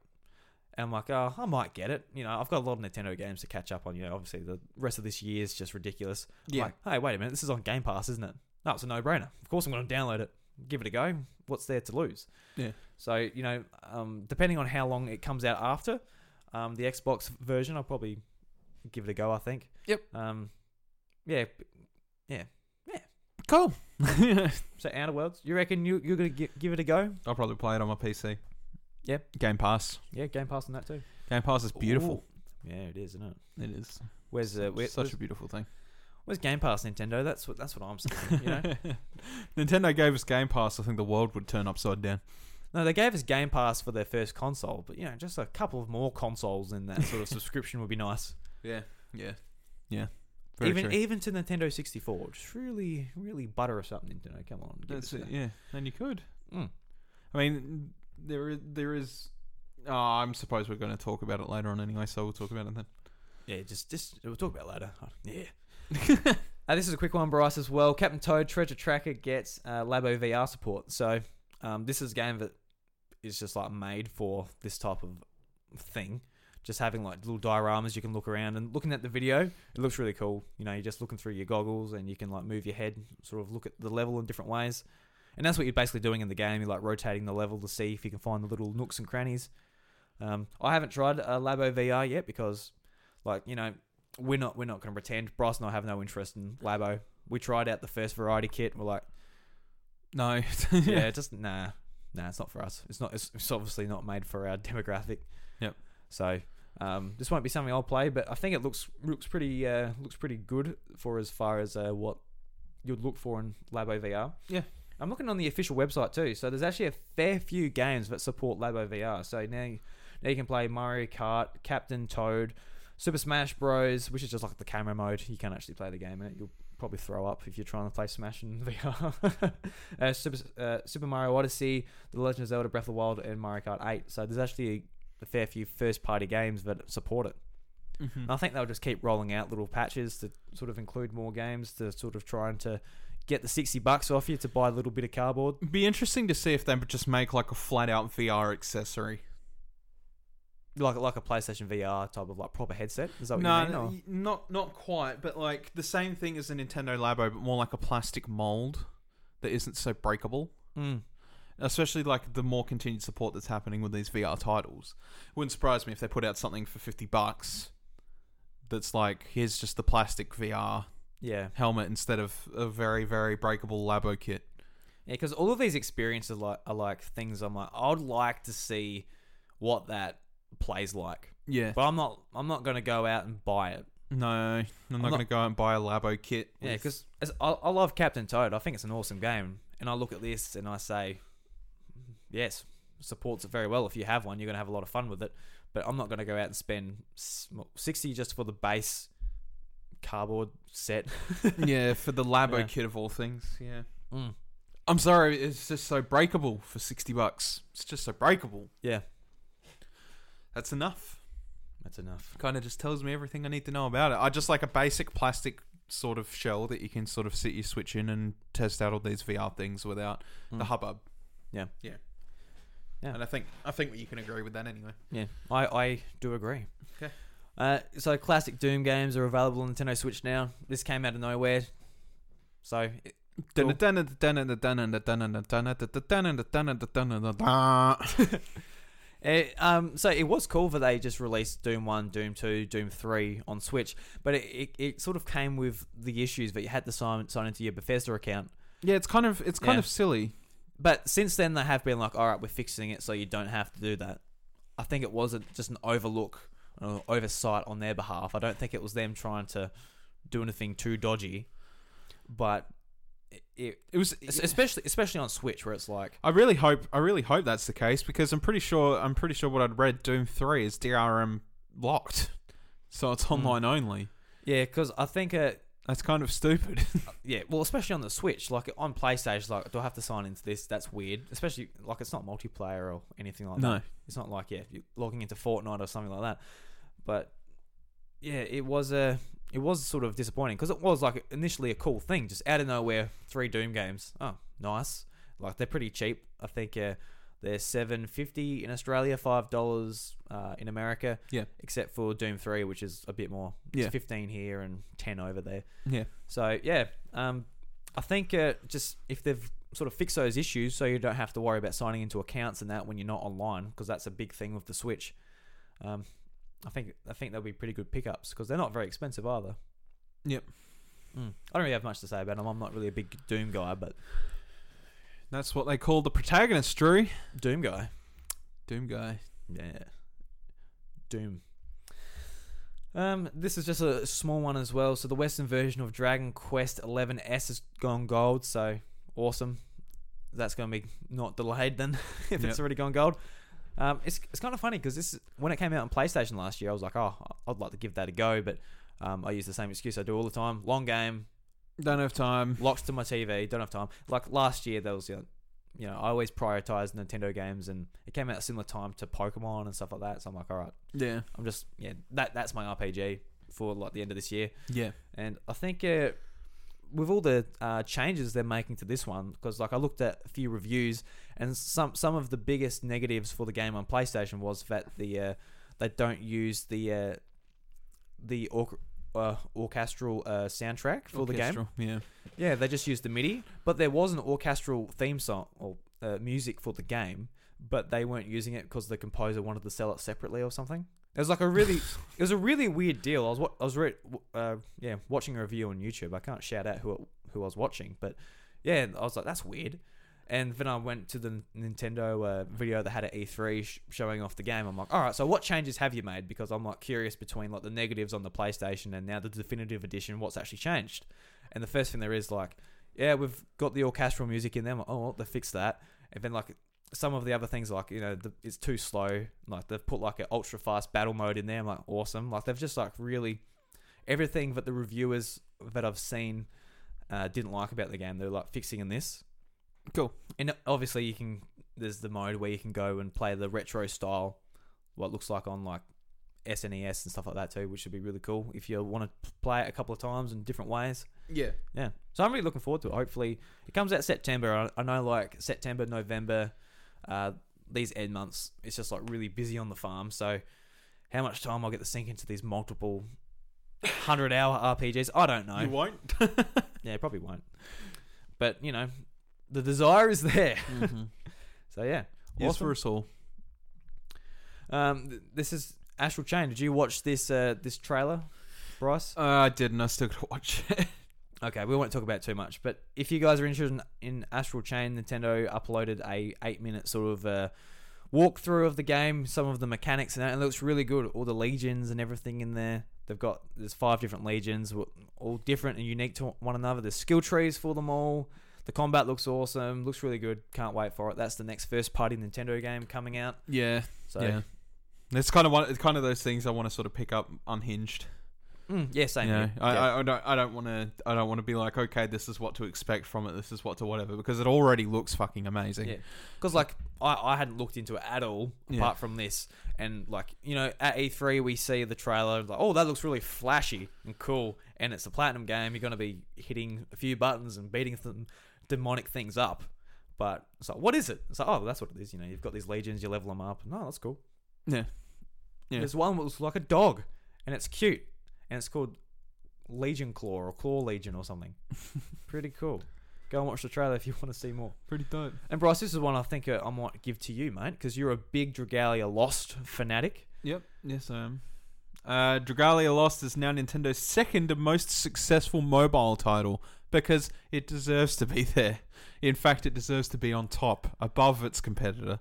And I'm like, oh, I might get it. You know, I've got a lot of Nintendo games to catch up on. You know, obviously the rest of this year is just ridiculous. I'm
Yeah.
Like, hey, wait a minute, this is on Game Pass, isn't it? No, it's a no-brainer. Of course, I'm going to download it, give it a go. What's there to lose?
Yeah.
So you know, um, depending on how long it comes out after um, the Xbox version, I'll probably give it a go. I think.
Yep.
Um, yeah. Yeah, yeah.
Cool. (laughs)
So Outer Worlds, you reckon you you're gonna gi- give it a go?
I'll probably play it on my PC.
Yep.
Game Pass.
Yeah, Game Pass on that too.
Game Pass is beautiful.
Ooh. Yeah, it is, isn't it?
It is.
Where's uh, where,
Such
where's,
a beautiful thing.
where's Game Pass Nintendo? That's what that's what I'm saying. You know. (laughs)
Nintendo gave us Game Pass. I think the world would turn upside down.
No, they gave us Game Pass for their first console, but you know, just a couple of more consoles in that sort of (laughs) subscription would be nice.
Yeah. Yeah. Yeah. Very
even
true.
even to Nintendo 64, just really, really butter us up, Nintendo. Come on, give
That's
us
it.
that.
Yeah. And you could.
Mm.
I mean, there is. There is. Oh, I'm suppose we're going to talk about it later on anyway, so we'll talk about it then.
Yeah, just just we'll talk about it later. Oh, Yeah. (laughs) Uh, this is a quick one, Bryce, as well. Captain Toad Treasure Tracker gets uh, Labo VR support. So um, this is a game that is just like made for this type of thing. Just having like little dioramas you can look around and looking at the video, it looks really cool. You know, you're just looking through your goggles and you can like move your head, sort of look at the level in different ways. And that's what you're basically doing in the game. You're like rotating the level to see if you can find the little nooks and crannies. Um, I haven't tried uh, Labo VR yet because, like, you know, we're not we're not going to pretend. Bryce and I have no interest in Labo. We tried out the first variety kit. And we're like,
No. (laughs)
yeah, it just nah, nah, it's not for us. It's not. It's, it's obviously not made for our (laughs) demographic.
Yep.
So um, this won't be something I'll play, but I think it looks looks pretty uh, looks pretty good for as far as uh, what you'd look for in Labo VR.
Yeah.
I'm looking on the official website too. So there's actually a fair few games that support Labo VR. So now now you can play Mario Kart, Captain Toad, Super Smash Bros, which is just like the camera mode. You can't actually play the game in it. You'll probably throw up if you're trying to play Smash in (laughs) VR. uh, Super, uh, Super Mario Odyssey, The Legend of Zelda Breath of the Wild, and Mario Kart 8. So there's actually a, fair few first party games that support it.
Mhm.
And I think they'll just keep rolling out little patches to sort of include more games to sort of trying to get the 60 bucks off you to buy a little bit of cardboard.
Be interesting to see if they would just make like a flat out VR accessory.
Like like a PlayStation VR type of like proper headset. Is that what
no,
you mean?
no,
or-
not not quite, but like the same thing as a Nintendo Labo, but more like a plastic mold that isn't so breakable.
Mm.
Especially like the more continued support that's happening with these VR titles. Wouldn't surprise me if they put out something for fifty bucks. That's like here's just the plastic VR
Yeah.
helmet instead of a very very breakable Labo kit.
Yeah, because all of these experiences like are like things I'm like I'd like to see what that plays like,
Yeah.
but I'm not I'm not gonna go out and buy it.
No, I'm, not,
not-
going to go out and buy a Labo kit.
Yeah,
with-
because I, I love Captain Toad. I think it's an awesome game, and I look at this and I say, yes, supports it very well. If you have one, you're gonna have a lot of fun with it. But I'm not gonna go out and spend sixty just for the base cardboard set. (laughs)
yeah, for the Labo
Yeah.
kit of all things. Yeah.
Mm.
I'm sorry, it's just so breakable for sixty bucks. It's just so breakable.
Yeah,
That's enough.
that's enough.
Kind of just tells me everything I need to know about it. I just like a basic plastic sort of shell that you can sort of sit your Switch in and test out all these VR things without the
Mm.
hubbub.
Yeah.
yeah,
Yeah.
And I think I think you can agree with that anyway.
Yeah, I, I do agree.
Okay.
Uh, so classic Doom games are available on Nintendo Switch now. This came out of nowhere, so it- Cool. It, um, so it was cool that they just released Doom One, Doom Two, Doom Three on Switch, but it, it, it sort of came with the issues that you had to sign sign into your Bethesda account.
Yeah, it's kind of it's kind
Yeah.
of silly.
But since then, they have been like, all right, we're fixing it, so you don't have to do that. I think it wasn't just an overlook, or oversight on their behalf. I don't think it was them trying to do anything too dodgy, but it, it
It was
especially especially on Switch where it's like,
I really hope I really hope that's the case because I'm pretty sure I'm pretty sure what I'd read Doom 3 is DRM locked. So it's
Hmm.
online only.
yeah, because I think it.
That's kind of stupid. (laughs)
Yeah, well, especially on the Switch, like on PlayStation, like do I have to sign into this? That's weird. Especially like it's not multiplayer or anything like that.
no.
It's not like yeah, you're logging into Fortnite or something like that. But yeah, it was a it was sort of disappointing because it was like initially a cool thing, just out of nowhere, three Doom games. Oh, nice! Like they're pretty cheap. I think uh, they're seven fifty in Australia, five dollars uh, in America.
Yeah.
except for Doom Three, which is a bit more. It's
Yeah.
fifteen here and ten over there.
Yeah.
So yeah, um, I think uh, just if they've sort of fixed those issues, so you don't have to worry about signing into accounts and that when you're not online, because that's a big thing with the Switch. Um, I think I think they'll be pretty good pickups because they're not very expensive either.
Yep.
Mm. I don't really have much to say about them. I'm not really a big Doom guy, but
That's what they call the protagonist, Drew.
Doom guy,
Doom guy.
yeah, Doom. Um, this is just a small one as well. So the Western version of Dragon Quest XI S has gone gold. So awesome. That's going to be not delayed then (laughs) if
Yep.
it's already gone gold. Um, it's it's kind of funny because this is, when it came out on PlayStation last year, I was like, oh, I'd like to give that a go, but um, I use the same excuse I do all the time. Long game,
Don't have time.
locked to my TV, don't have time. Like last year, there was you know, you know, I always prioritize Nintendo games, and it came out at similar time to Pokemon and stuff like that. So I'm like, all right,
Yeah.
I'm just yeah, that that's my RPG for like the end of this year.
Yeah.
And I think uh, with all the uh, changes they're making to this one, because like I looked at a few reviews, and some some of the biggest negatives for the game on PlayStation was that the uh, they don't use the uh, the or- uh, orchestral uh, soundtrack for the game.
Yeah.
Yeah, they just used the MIDI, but there was an orchestral theme song or uh, music for the game, but they weren't using it because the composer wanted to sell it separately or something. It was like a really, (laughs) it was a really weird deal. I was wa- I was re- uh, yeah watching a review on YouTube. I can't shout out who it, who I was watching, but yeah, I was like that's weird. And then I went to the Nintendo uh, video that had an E3 sh- showing off the game. I'm like, all right, so what changes have you made? Because I'm like curious between like the negatives on the PlayStation and now the definitive edition. What's actually changed? And the first thing there is like, yeah, we've got the orchestral music in there. Like, oh, well, they fixed that. And then like some of the other things, like you know, the, it's too slow. Like they've put like an ultra fast battle mode in there. I'm like, awesome. Like they've just like really everything that the reviewers that I've seen uh, didn't like about the game. They're like fixing in this.
Cool.
And obviously, you can. There's the mode where you can go and play the retro style, what looks like on like SNES and stuff like that too, which would be really cool if you want to play it a couple of times in different ways.
Yeah.
Yeah. So I'm really looking forward to it. Hopefully, it comes out September. I, I know like September, November, uh, these end months, it's just like really busy on the farm. So how much time I'll get to sink into these multiple hundred hour RPGs, I don't know.
You won't. (laughs)
Yeah, probably won't. But you know, the desire is there.
mm-hmm. (laughs)
So yeah,
Yes,
awesome.
for us all.
Um, this is Astral Chain. Did you watch this uh, this trailer, Bryce?
Uh, I didn't. I still got to watch it. (laughs)
Okay, we won't talk about it too much. But if you guys are interested in, in Astral Chain, Nintendo uploaded a eight minute sort of uh, walkthrough of the game, some of the mechanics, and that, and it looks really good. All the legions and everything in there. They've got there's five different legions, all different and unique to one another. There's skill trees for them all. The combat looks awesome. Looks really good. Can't wait for it. That's the next first party Nintendo game coming out.
Yeah.
So
yeah. It's kind of one. It's kind of those things I want to sort of pick up unhinged.
Mm, yeah, same.
You know. I,
Yeah.
I, I don't I don't want to I don't want to be like okay this is what to expect from it this is what to whatever because it already looks fucking amazing.
Yeah. Because like I, I hadn't looked into it at all
Yeah.
apart from this, and like you know at E3 we see the trailer like oh that looks really flashy and cool, and it's a platinum game. You're gonna be hitting a few buttons and beating some demonic things up. But it's like what is it? It's like oh that's what it is. You know you've got these legions, you level them up. No, that's cool.
Yeah. Yeah.
There's one that looks like a dog, and it's cute, and it's called Legion Claw or Claw Legion or something. (laughs) Pretty cool. Go and watch the trailer if you want to see more.
Pretty dope.
And Bryce, this is one I think I might give to you, mate, because you're a big Dragalia Lost fanatic.
Yep. Yes, I am. Uh, Dragalia Lost is now Nintendo's second most successful mobile title because it deserves to be (laughs) there. In fact, it deserves to be on top, above its competitor.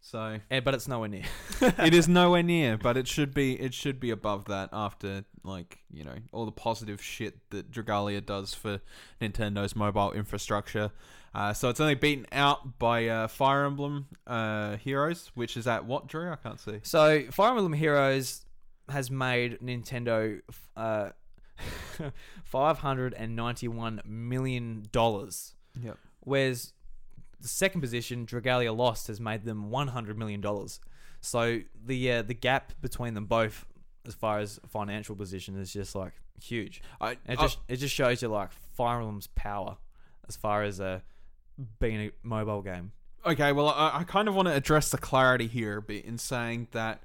So
Eh, but it's nowhere near. (laughs)
it is (laughs) nowhere near, but it should be. It should be above that after like you know all the positive shit that Dragalia does for Nintendo's mobile infrastructure. Uh, so it's only beaten out by uh, Fire Emblem uh, Heroes, which is at what Drew? I can't see.
So Fire Emblem Heroes has made Nintendo uh, (laughs) five hundred and ninety-one million dollars,
Yep.
whereas the second position, Dragalia Lost, has made them one hundred million dollars. So the uh, the gap between them both, as far as financial position, is just like huge.
I,
it
I-
just it just shows you like Fire Emblem's power as far as uh, being a mobile game.
Okay, well, I, I kind of want to address the clarity here a bit in saying that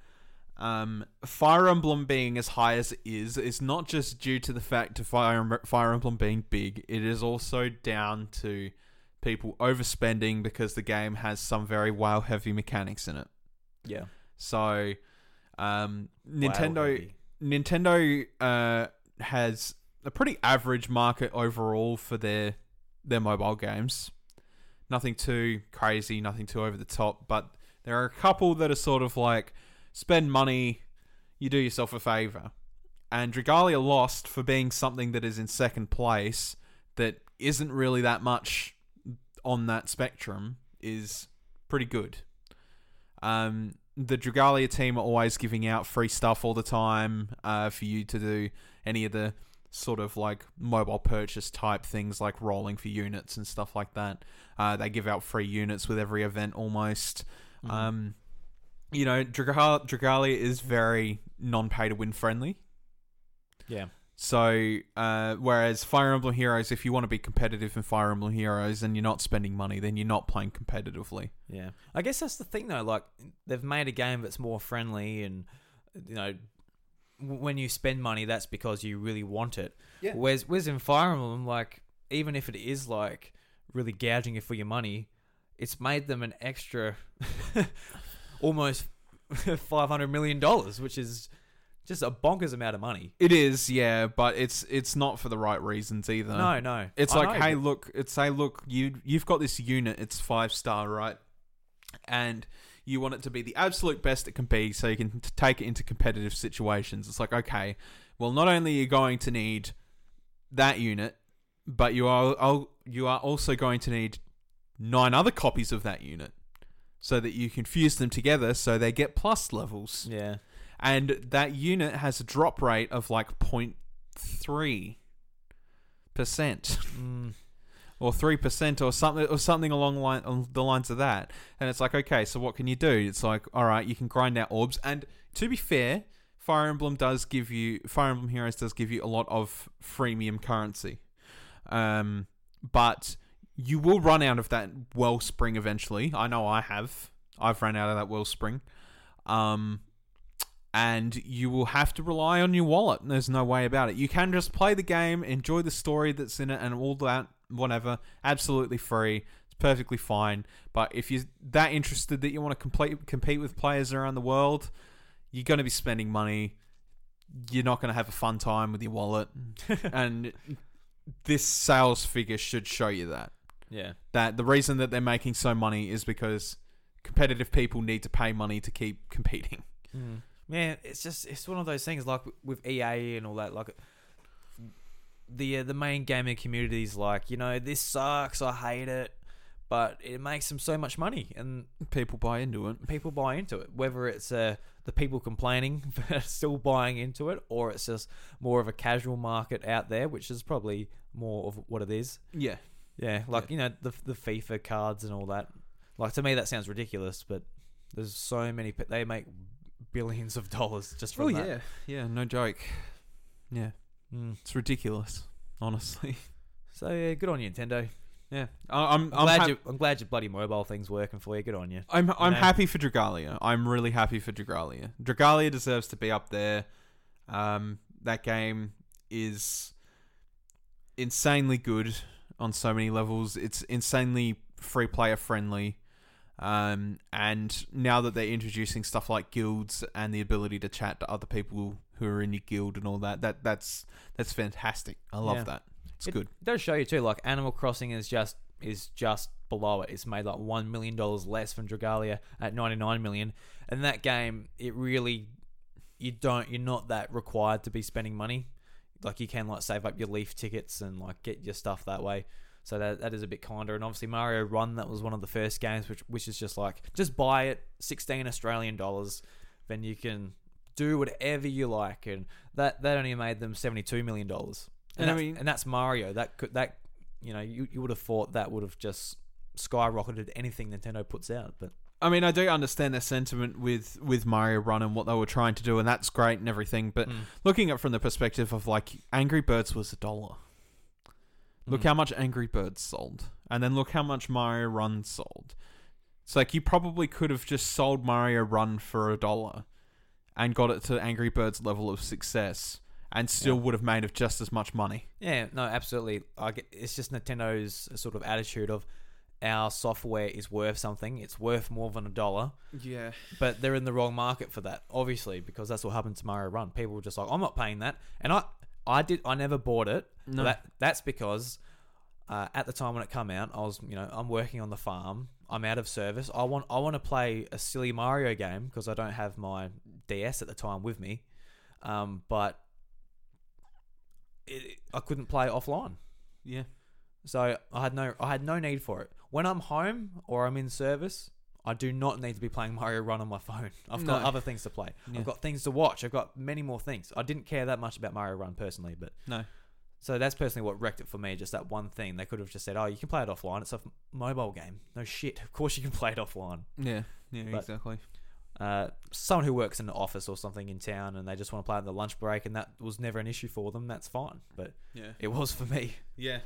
um, Fire Emblem being as high as it is is not just due to the fact of Fire, Fire Emblem being big. It is also down to people overspending because the game has some very WoW heavy mechanics in it.
Yeah,
So, um,
Wow,
Nintendo
heavy.
Nintendo uh, has a pretty average market overall for their their mobile games. Nothing too crazy, nothing too over the top, but there are a couple that are sort of like spend money, you do yourself a favor. And Dragalia Lost for being something that is in second place that isn't really that much on that spectrum is pretty good. Um, the Dragalia team are always giving out free stuff all the time uh, for you to do any of the sort of like mobile purchase type things like rolling for units and stuff like that. Uh, they give out free units with every event almost.
Mhm.
Um, you know, Dragal- Dragalia is very non pay to win friendly.
yeah,
So, uh, whereas Fire Emblem Heroes, if you want to be competitive in Fire Emblem Heroes and you're not spending money, then you're not playing competitively.
yeah. I guess that's the thing though. Like they've made a game that's more friendly, and you know, when you spend money, that's because you really want it.
Yeah.
Whereas, whereas in Fire Emblem, like even if it is like really gouging you for your money, it's made them an extra (laughs) almost (laughs) five hundred million dollars, which is just a bonkers amount of money.
It is, yeah, but it's it's not for the right reasons either.
No, no,
It's
I
like,
know,
hey, look, it's hey, look, you you've got this unit, it's five star, right? And you want it to be the absolute best it can be, so you can t- take it into competitive situations. It's like, okay, well, not only are you going to need that unit, but you are you are also going to need nine other copies of that unit, so that you can fuse them together, so they get plus levels
yeah,
and that unit has a drop rate of like 0.3 percent
mm, (laughs)
or three percent or something or something along line, on the lines of that. And it's like, okay, so what can you do? It's like, all right, you can grind out orbs. And to be fair, Fire Emblem does give you Fire Emblem Heroes does give you a lot of freemium currency, um, but you will run out of that wellspring eventually. I know I have. I've run out of that wellspring. Um, and you will have to rely on your wallet. There's no way about it. You can just play the game, enjoy the story that's in it, and all that, whatever. Absolutely free. It's perfectly fine. But if you're that interested that you want to complete, compete with players around the world, you're going to be spending money. You're not going to have a fun time with your wallet. (laughs) and this sales figure should show you that.
Yeah,
That the reason that they're making so money is because competitive people need to pay money to keep (laughs) competing.
Mm. Man, it's just it's one of those things like with EA and all that. Like the uh, the main gaming community is like, you know, this sucks. I hate it. but it makes them so much money, and
People buy into it.
people buy into it. Whether it's uh, the people complaining (laughs) but still buying into it, or it's just more of a casual market out there, which is probably more of what it is.
Yeah.
Yeah, like you know the the FIFA cards and all that. Like to me, that sounds ridiculous, but there's so many. They make billions of dollars just from
Oh
that.
yeah. Yeah. No joke. Yeah.
Mm.
It's ridiculous. Honestly. (laughs)
So yeah, good on you, Nintendo.
Yeah. I'm.
I'm,
I'm,
glad
hap-
you. I'm glad your bloody mobile thing's working for you. Good on you.
I'm I'm
know?
happy for Dragalia. I'm really happy for Dragalia. Dragalia deserves to be up there. Um, that game is insanely good on so many levels. It's insanely free player friendly. Um, and now that they're introducing stuff like guilds and the ability to chat to other people who are in your guild and all that, that that's that's fantastic. I love
Yeah.
that. It's
It
good.
does show you too. Like Animal Crossing is just is just below it. It's made like one million dollars less than Dragalia at ninety nine million. And that game, it really, you don't, you're not that required to be spending money. Like you can like save up your Leaf tickets and like get your stuff that way. So that that is a bit kinder. And obviously Mario Run, that was one of the first games, which which is just like just buy it, sixteen Australian dollars, then you can do whatever you like. And that that only made them seventy two million dollars. And,
And I
that's,
mean-
and that's Mario. That could that you know you, you would have thought that would have just skyrocketed anything Nintendo puts out. But
I mean, I do understand their sentiment with with Mario Run and what they were trying to do, and that's great and everything. But
Mm.
looking at it from the perspective of like Angry Birds was a dollar. Look
Mm.
how much Angry Birds sold, and then look how much Mario Run sold. It's like you probably could have just sold Mario Run for a dollar, and got it to Angry Birds level of success, and still
Yeah.
would have made of just as much money.
Yeah, no, absolutely. I get, it's just Nintendo's sort of attitude of our software is worth something. It's worth more than a dollar,
Yeah,
but they're in the wrong market for that, obviously, because that's what happened to Mario Run. People were just like, I'm not paying that, and I, I did, I never bought it.
No.
That that's because uh, at the time when it come out, I was, you know, I'm working on the farm. I'm out of service. I want, I want to play a silly Mario game because I don't have my DS at the time with me. Um, but it, I couldn't play offline.
yeah.
So I had no I had no need for it. When I'm home or I'm in service, I do not need to be playing (laughs) Mario Run on my phone. (laughs) I've got
No.
other things to play.
Yeah.
I've got things to watch. I've got many more things. I didn't care that much about Mario Run personally, but
No.
so that's personally what wrecked it for me. Just that one thing. They could have just said, "Oh, you can play it offline. It's a f- mobile game." No shit. (laughs) Of course you can play it offline.
Yeah, yeah,
But-
exactly.
Uh, someone who works in an office or something in town and they just want to play in the lunch break, and that was never an issue for them. That's fine, but
Yeah,
it was for me.
yeah.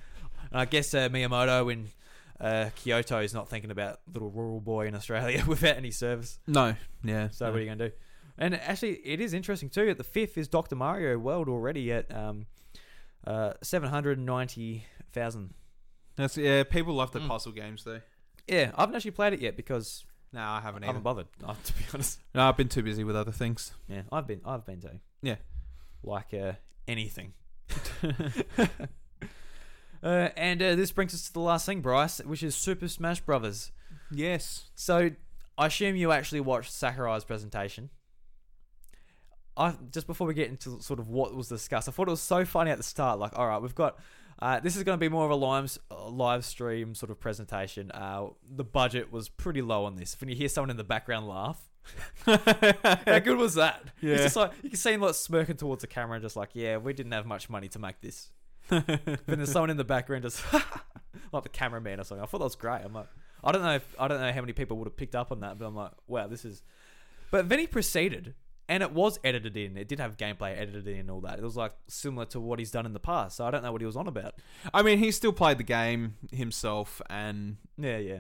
And I guess uh, Miyamoto in uh, Kyoto is not thinking about little rural boy in Australia (laughs) without any service.
No, yeah.
So
no.
what are you going to do? And actually, it is interesting too. At the fifth is Doctor Mario World already at um, uh, seven hundred ninety thousand.
That's yeah. People love the
Mm.
puzzle games though.
Yeah, I haven't actually played it yet because
No, I haven't
I
either.
haven't bothered. uh, to be (laughs) honest,
No, I've been too busy with other things.
yeah, I've been, I've been to,
Yeah.
like uh, anything. (laughs) (laughs) uh, and uh, this brings us to the last thing, Bryce, which is Super Smash Brothers.
yes.
So I assume you actually watched Sakurai's presentation. I just before we get into sort of what was discussed, I thought it was so funny at the start. Like, all right, we've got uh, this is going to be more of a live uh, live stream sort of presentation. Uh, the budget was pretty low on this. When you hear someone in the background laugh, (laughs) how good was that?
Yeah.
It's just like you can see him like smirking towards the camera, and just like, yeah, we didn't have much money to make this. (laughs) Then there's someone in the background just (laughs) like the cameraman or something. I thought that was great. I'm like, I don't know if I don't know how many people would have picked up on that, but I'm like, wow, this is. But then he proceeded, and it was edited in. It did have gameplay edited in and all that. It was like similar to what he's done in the past. So I don't know what he was on about.
I mean, he still played the game himself and
Yeah, yeah,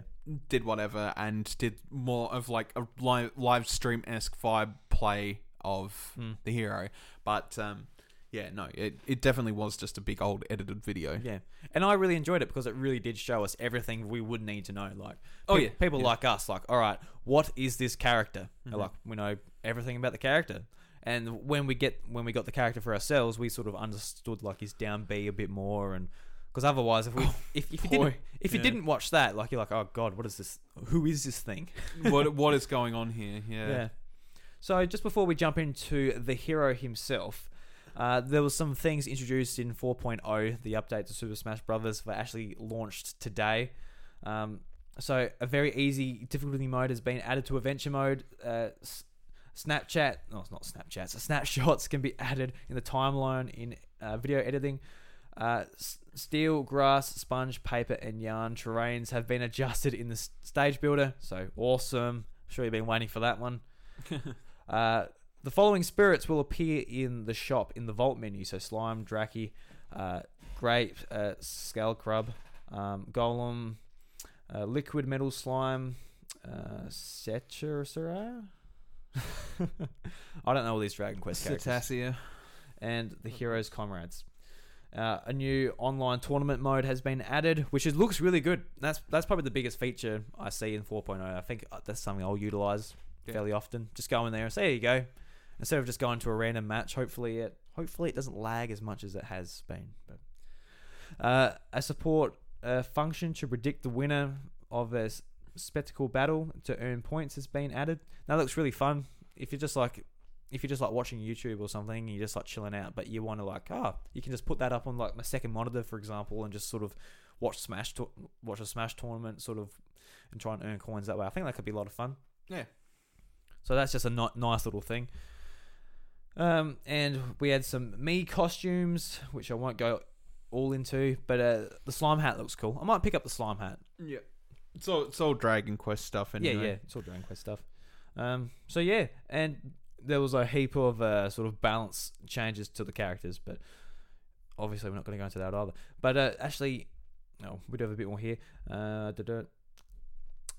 did whatever and did more of like a live, live stream esque vibe play of
Mm.
the hero. But um, yeah, no, it, it definitely was just a big old edited video.
yeah. And I really enjoyed it because it really did show us everything we would need to know. Like,
Oh,
pe-
yeah,
people
yeah.
like us, like, all right, what is this character?
Mhm.
Like, we know everything about the character. And when we get when we got the character for ourselves, we sort of understood like his down B a bit more, and because otherwise, if we (laughs) if, if you
boy.
didn't if you
Yeah.
didn't watch that, like you're like, oh god, what is this? Who is this thing? (laughs)
what what (laughs) is going on here? Yeah.
Yeah. So just before we jump into the hero himself, uh, there was some things introduced in 4.0, the update to Super Smash Bros. that actually launched today. Um, so a very easy difficulty mode has been added to adventure mode. Uh, s- Snapchat, no, it's not Snapchat. So snapshots can be added in the timeline in uh, video editing. Uh, s- steel, grass, sponge, paper, and yarn terrains have been adjusted in the s- stage builder. So awesome! I'm sure you've been waiting for that one. (laughs) Uh, the following spirits will appear in the shop in the vault menu. So slime, Dracky, uh, grape, uh, Skullcrub, um, golem, uh, liquid metal slime, uh, Setchera. (laughs) I don't know all these Dragon Quest characters.
Cetacea.
And the heroes' comrades. Uh, a new online tournament mode has been added, which is, looks really good. That's that's probably the biggest feature I see in 4.0. I think uh, that's something I'll utilize
Yeah.
fairly often. Just go in there and say, "There you go," instead of just going to a random match. Hopefully, it hopefully it doesn't lag as much as it has been. But uh, a support uh, function to predict the winner of a s- spectacle battle to earn points has been added. That looks really fun. If you're just like if you're just like watching YouTube or something, and you're just like chilling out, but you want to like, oh, you can just put that up on like my second monitor, for example, and just sort of watch Smash, to- watch a Smash tournament, sort of, and try and earn coins that way. I think that could be a lot of fun.
Yeah.
So that's just a ni- nice little thing. Um, and we had some me costumes, which I won't go all into, but uh, the slime hat looks cool. I might pick up the slime hat.
Yeah. It's all it's all Dragon Quest stuff anyway.
Yeah, yeah, it's all Dragon Quest stuff. Um, so yeah, and there was a heap of uh, sort of balance changes to the characters, but obviously we're not going to go into that either. But uh, actually, no, we do have a bit more here. Uh,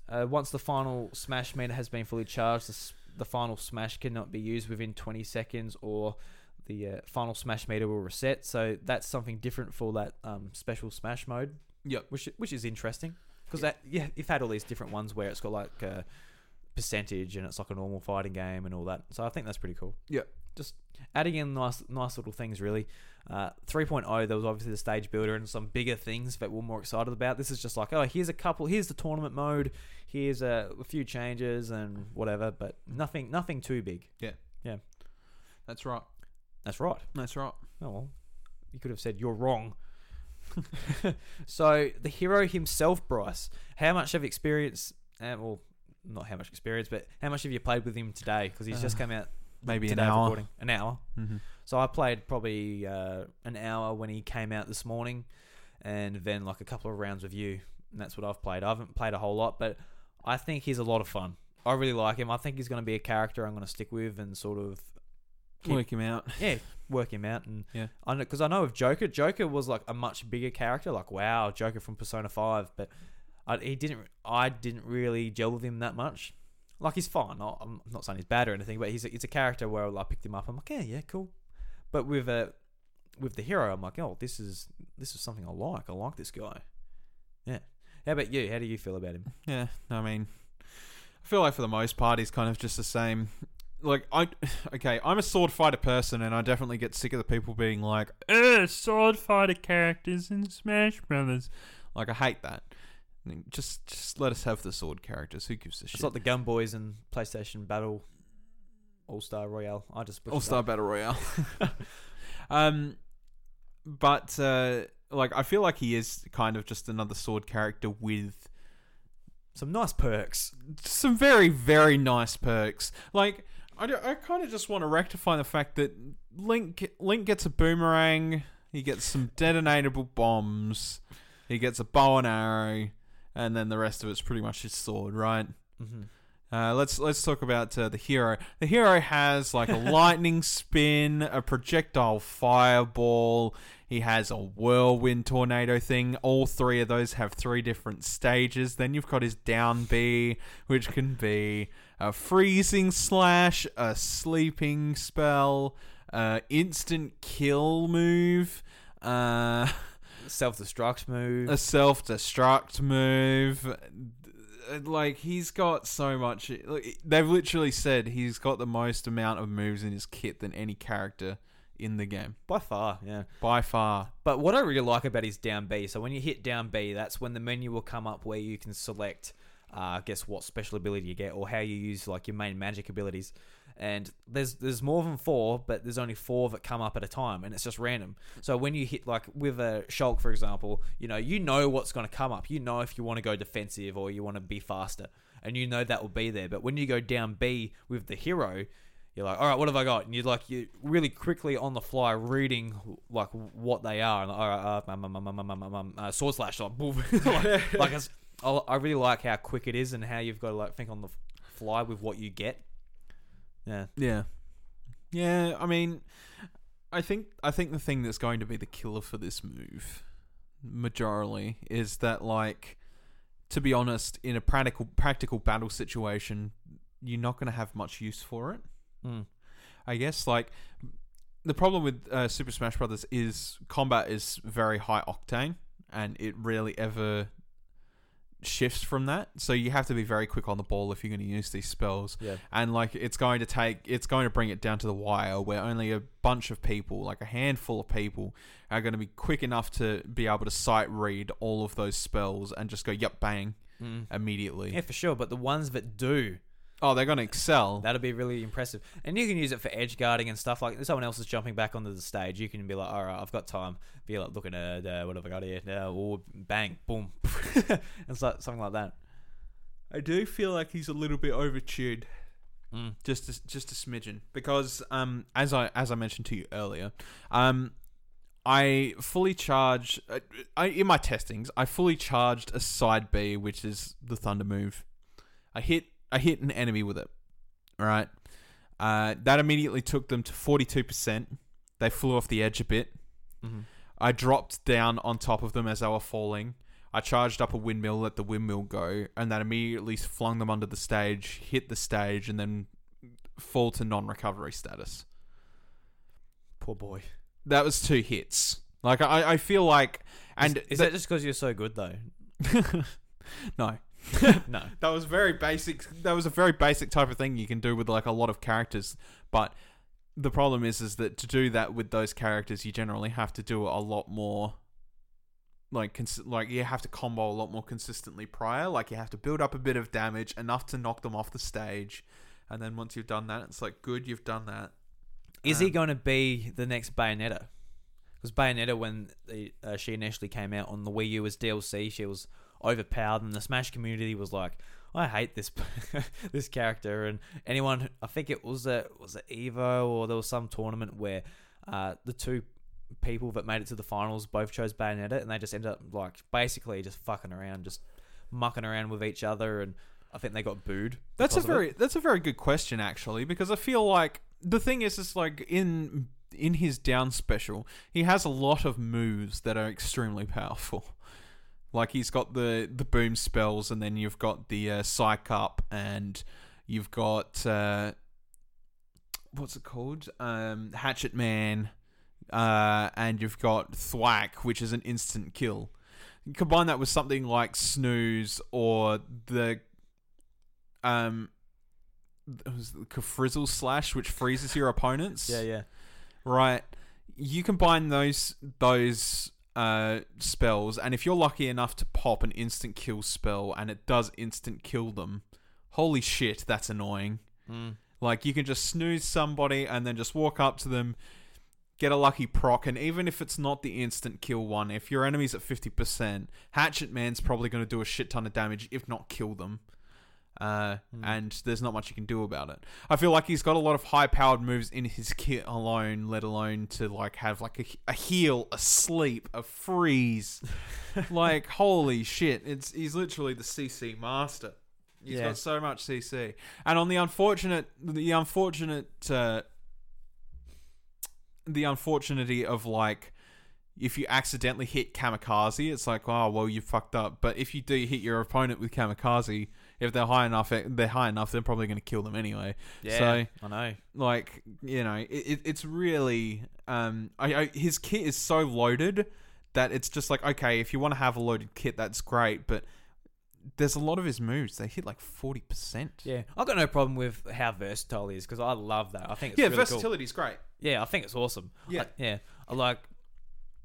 uh, once the final Smash meter has been fully charged, the, the final Smash cannot be used within 20 seconds, or the uh, final Smash meter will reset. So that's something different for that um, special Smash mode
Yep.
which which is interesting because that yeah you've had all these different ones where it's got like a percentage and it's like a normal fighting game and all that so i think that's pretty cool
Yeah.
just adding in nice nice little things really uh, 3.0 there was obviously the stage builder and some bigger things that we're more excited about this is just like oh here's a couple here's the tournament mode here's a, a few changes and whatever but nothing nothing too big Yeah, yeah,
That's right.
that's right
That's right.
Oh well, you could have said you're wrong. (laughs) so the hero himself, Bryce, how much of experience? Uh, well, not how much experience, but how much have you played with him today? Because he's just
Uh,
come out
Maybe an hour.
recording. An hour.
Mm-hmm.
So I played probably uh, an hour when he came out this morning, and then like a couple of rounds with you. And that's what I've played. I haven't played a whole lot, but I think he's a lot of fun. I really like him. I think he's going to be a character I'm going to stick with and sort of keep-
Work him out. (laughs)
yeah, work him out. And
Yeah.
I know because I know of Joker. Joker was like a much bigger character. Like wow, Joker from Persona Five, but I, he didn't. I didn't really gel with him that much. Like he's fine. I- I'm not saying he's bad or anything, but he's a, it's a character where I picked him up. I'm like, yeah, yeah, cool. But with a with the hero, I'm like, oh, this is this is something I like. I like this guy. Yeah. How about you? How do you feel about him?
Yeah, I mean, I feel like for the most part he's kind of just the same. Like I, (sighs) okay, I'm a sword fighter person, and I definitely get sick of the people being like, "Ugh, sword fighter characters in Smash Brothers." Like I hate that. I mean, Just, just let us have the sword characters. Who gives a
It's
shit?
It's like the Gun Boys and PlayStation Battle All Star Royale. I just
All Star. Battle Royale. (laughs) (laughs) um, but uh, like I feel like he is kind of just another sword character with
some nice perks.
some very very nice perks. Like I, I kind of just want to rectify the fact that Link Link gets a boomerang, he gets some detonatable bombs, he gets a bow and arrow, and then the rest of it's pretty much his sword, right?
Mm-hmm.
Uh, let's let's talk about uh, the hero. The hero has like a (laughs) lightning spin, a projectile fireball. He has a whirlwind tornado thing. All three of those have three different stages. Then you've got his down B, which can be a freezing slash, a sleeping spell, uh, instant kill move, uh, (laughs)
Self destruct move.
a self destruct move. Like he's got so much. like, They've literally said he's got the most amount of moves in his kit than any character in the game
By far, yeah.
by far.
But what I really like about his down B, so when you hit down B, that's when the menu will come up where you can select, uh, I guess, what special ability you get or how you use like your main magic abilities. and there's there's more than four, but there's only four that come up at a time, and it's just random. So when you hit like with a Shulk, for example, you know you know what's going to come up. You know if you want to go defensive or you want to be faster, and you know that will be there. But when you go down B with the hero, you're like, all right, what have I got? And you're like, you really quickly on the fly reading like what they are, and like, all right, uh, um, um, um, um, um, um, um, uh, sword slash, (laughs) like, like, (laughs) like it's, I I really like how quick it is and how you've got to like think on the fly with what you get. Yeah,
Yeah, yeah. I mean, I think I think the thing that's going to be the killer for this move, majorly, is that like, to be honest, in a practical practical battle situation, you're not going to have much use for it.
Mm.
I guess like the problem with uh, Super Smash Brothers is combat is very high octane, and it rarely ever shifts from that. So you have to be very quick on the ball if you're going to use these spells.
yeah,
And like it's going to take, it's going to bring it down to the wire where only a bunch of people, like a handful of people, are going to be quick enough to be able to sight read all of those spells and just go, yep, bang,
mm.
immediately.
yeah, for sure. But the ones that do,
oh, they're going to excel.
that'll be really impressive. And you can use it for edge guarding and stuff. Like if someone else is jumping back onto the stage, you can be like, all right, I've got time. Be like looking at uh, what have I got here? Uh, or bang, boom, (laughs) and so, something like that.
I do feel like he's a little bit overtuned.
Mm.
just a, just a smidgen because um as I as I mentioned to you earlier um I fully charged uh, I in my testings I fully charged a side B which is the thunder move I hit I hit an enemy with it all right uh that immediately took them to 42% they flew off the edge a bit
Mm-hmm.
I dropped down on top of them as they were falling. I charged up a windmill, let the windmill go, and that immediately flung them under the stage, hit the stage, and then fall to non recovery status.
Poor boy.
That was two hits. Like, I, I feel like. And
is, is
that-
that just because you're so good though? (laughs)
no. (laughs)
no.
That was very basic. That was a very basic type of thing you can do with like a lot of characters. But the problem is, is that to do that with those characters, you generally have to do it a lot more. Like, cons- like you have to combo a lot more consistently prior. Like you have to build up a bit of damage enough to knock them off the stage, and then once you've done that, it's like good, you've done that.
Is he
Um,
going to be the next Bayonetta? Because Bayonetta, when the, uh, she initially came out on the Wii U as DLC, she was overpowered, and the Smash community was like, "I hate this (laughs) this character." And anyone, I think it was a was it Evo or there was some tournament where uh, the two people that made it to the finals both chose Bayonetta, and they just ended up like basically just fucking around, just mucking around with each other, and I think they got booed.
That's a
because of it.
very that's a very good question actually because I feel like the thing is is like in in his down special he has a lot of moves that are extremely powerful. Like he's got the the boom spells and then you've got the uh, psych up and you've got uh, what's it called um, Hatchet Man uh, and you've got Thwack which is an instant kill. Combine that with something like Snooze or the um it was the Kafrizzle slash which freezes your opponents.
Yeah, yeah.
Right. You combine those those uh spells and if you're lucky enough to pop an instant kill spell and it does instant kill them, holy shit, that's annoying.
Mm.
Like you can just snooze somebody and then just walk up to them, get a lucky proc, and even if it's not the instant kill one, if your enemy's at fifty percent, Hatchet Man's probably going to do a shit ton of damage, if not kill them. Uh,
Hmm.
And there's not much you can do about it. I feel like he's got a lot of high-powered moves in his kit alone, let alone to like have like a, a heal, a sleep, a freeze. (laughs) like holy shit! It's he's literally the CC master. He's
Yeah.
got so much CC, and on the unfortunate, the unfortunate, uh, the unfortunity of like, if you accidentally hit kamikaze, it's like, oh well, you fucked up. But if you do hit your opponent with kamikaze, if they're high enough, they're high enough, they're probably going to kill them anyway.
Yeah,
So
I know.
like you know it, it, it's really um I, I his kit is so loaded that it's just like okay if you want to have a loaded kit that's great but there's a lot of his moves they hit like 40%
Yeah, I've got no problem with how versatile he is because I love that. I think it's
yeah
really cool.
great
Yeah, I think it's awesome.
Yeah.
I- yeah. I like.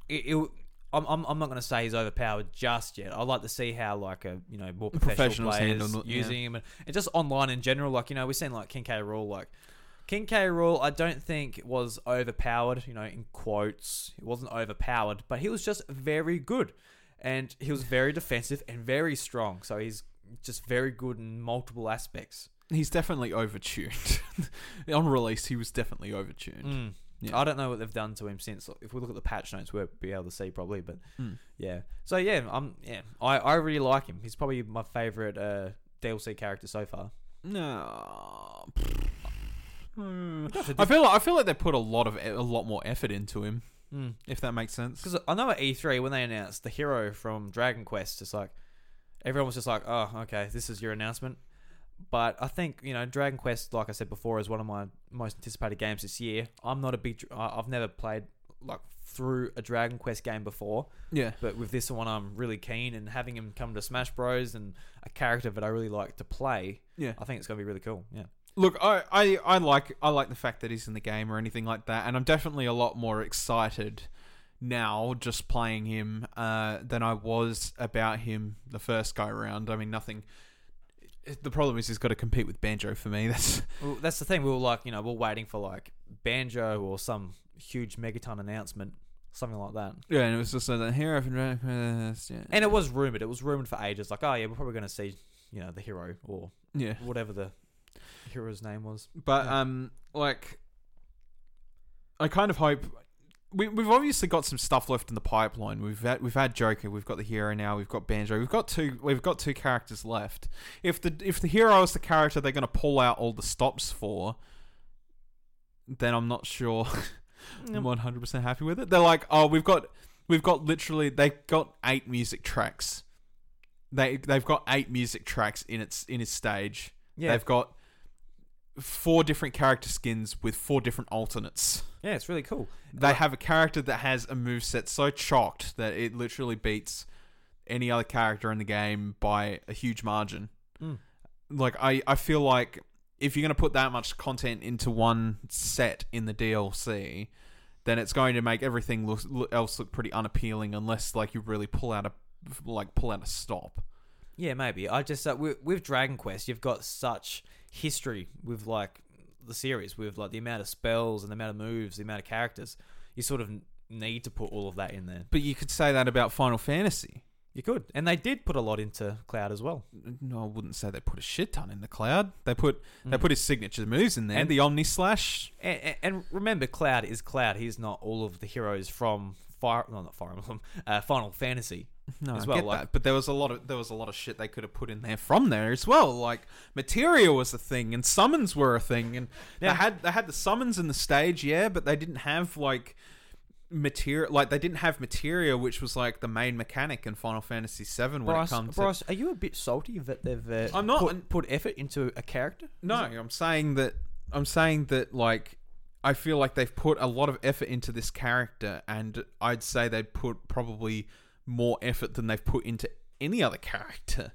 It, it, I'm, I'm, I'm not going to say he's overpowered just yet. I'd like to see how like a you know more professional
Professionals
players
handle it, yeah.
using him and, and just online in general. Like you know we've seen like King K. Rool like King K. Rool, I don't think was overpowered. You know, in quotes, he wasn't overpowered, but he was just very good, and he was very defensive and very strong. So he's just very good in multiple aspects.
He's definitely overtuned. (laughs) On release, he was definitely overtuned.
Mm.
Yeah.
I don't know what they've done to him since. If we look at the patch notes, we'll be able to see probably. But
Mm.
yeah, so yeah, I'm yeah, I, I really like him. He's probably my favorite uh, DLC character so far.
No. (sighs) I feel like, I feel like they put a lot of a lot more effort into him,
Mm.
if that makes sense.
Because I know at E3 when they announced the hero from Dragon Quest, it's like everyone was just like, "Oh, okay, this is your announcement." But I think you know Dragon Quest, like I said before, is one of my most anticipated games this year. I'm not a big, I've never played like through a Dragon Quest game before,
Yeah.
but with this one, I'm really keen. And having him come to Smash Bros. and a character that I really like to play,
Yeah.
I think it's gonna be really cool. Yeah.
Look, I, I, I like I like the fact that he's in the game or anything like that, and I'm definitely a lot more excited now just playing him uh, than I was about him the first go around. I mean, nothing. The problem is he's got to compete with Banjo for me. (laughs) That's
Well, that's the thing. We were like, you know, we're waiting for like Banjo or some huge Megaton announcement, something like that.
yeah, and it was just like the hero from Dragon Quest. Yeah,
And it was rumored. It was rumored for ages. Like, oh yeah, we're probably going to see, you know, the hero or
yeah.
whatever the hero's name was.
But um, like, I kind of hope we we've obviously got some stuff left in the pipeline. We've had we've had Joker, we've got the hero now, we've got Banjo, we've got two we've got two characters left. If the if the hero is the character they're going to pull out all the stops for, then I'm not sure. (laughs) I'm 100 percent happy with it. They're like, oh, we've got we've got literally they got eight music tracks. They they've got eight music tracks in its in its stage.
Yeah,
They've got four different character skins with four different alternates.
yeah, it's really cool.
They
Like-
have a character that has a move set so chocked that it literally beats any other character in the game by a huge margin.
Mm.
Like I, I feel like if you're going to put that much content into one set in the DLC, then it's going to make everything look, look else look pretty unappealing unless like you really pull out a like pull out a stop.
Yeah, maybe. I just uh, with, with Dragon Quest, you've got such history with like the series, with like the amount of spells and the amount of moves, the amount of characters. You sort of need to put all of that in there.
But you could say that about Final Fantasy.
You could, and they did put a lot into Cloud as well.
No, I wouldn't say they put a shit ton in the cloud. They put they
Mm.
put his signature moves in there.
And-
the Omni Slash.
And, and, and remember, Cloud is Cloud. He's not all of the heroes from Fire, no, not Fire Emblem, (laughs) uh, Final Fantasy. (laughs)
No,
as
I
well, like-
that. But there was a lot of there was a lot of shit they could have put in there from there as well. Like materia was a thing, and summons were a thing, and
Yeah.
they had they had the summons in the stage, yeah, but they didn't have like materia. Like they didn't have materia, which was like the main mechanic in Final Fantasy VII when
Bryce,
it comes. to...
Bryce, are you a bit salty that they've uh,
I'm not-
put, put effort into a character?
No, I'm saying that I'm saying that like I feel like they've put a lot of effort into this character and I'd say they'd put probably more effort than they've put into any other character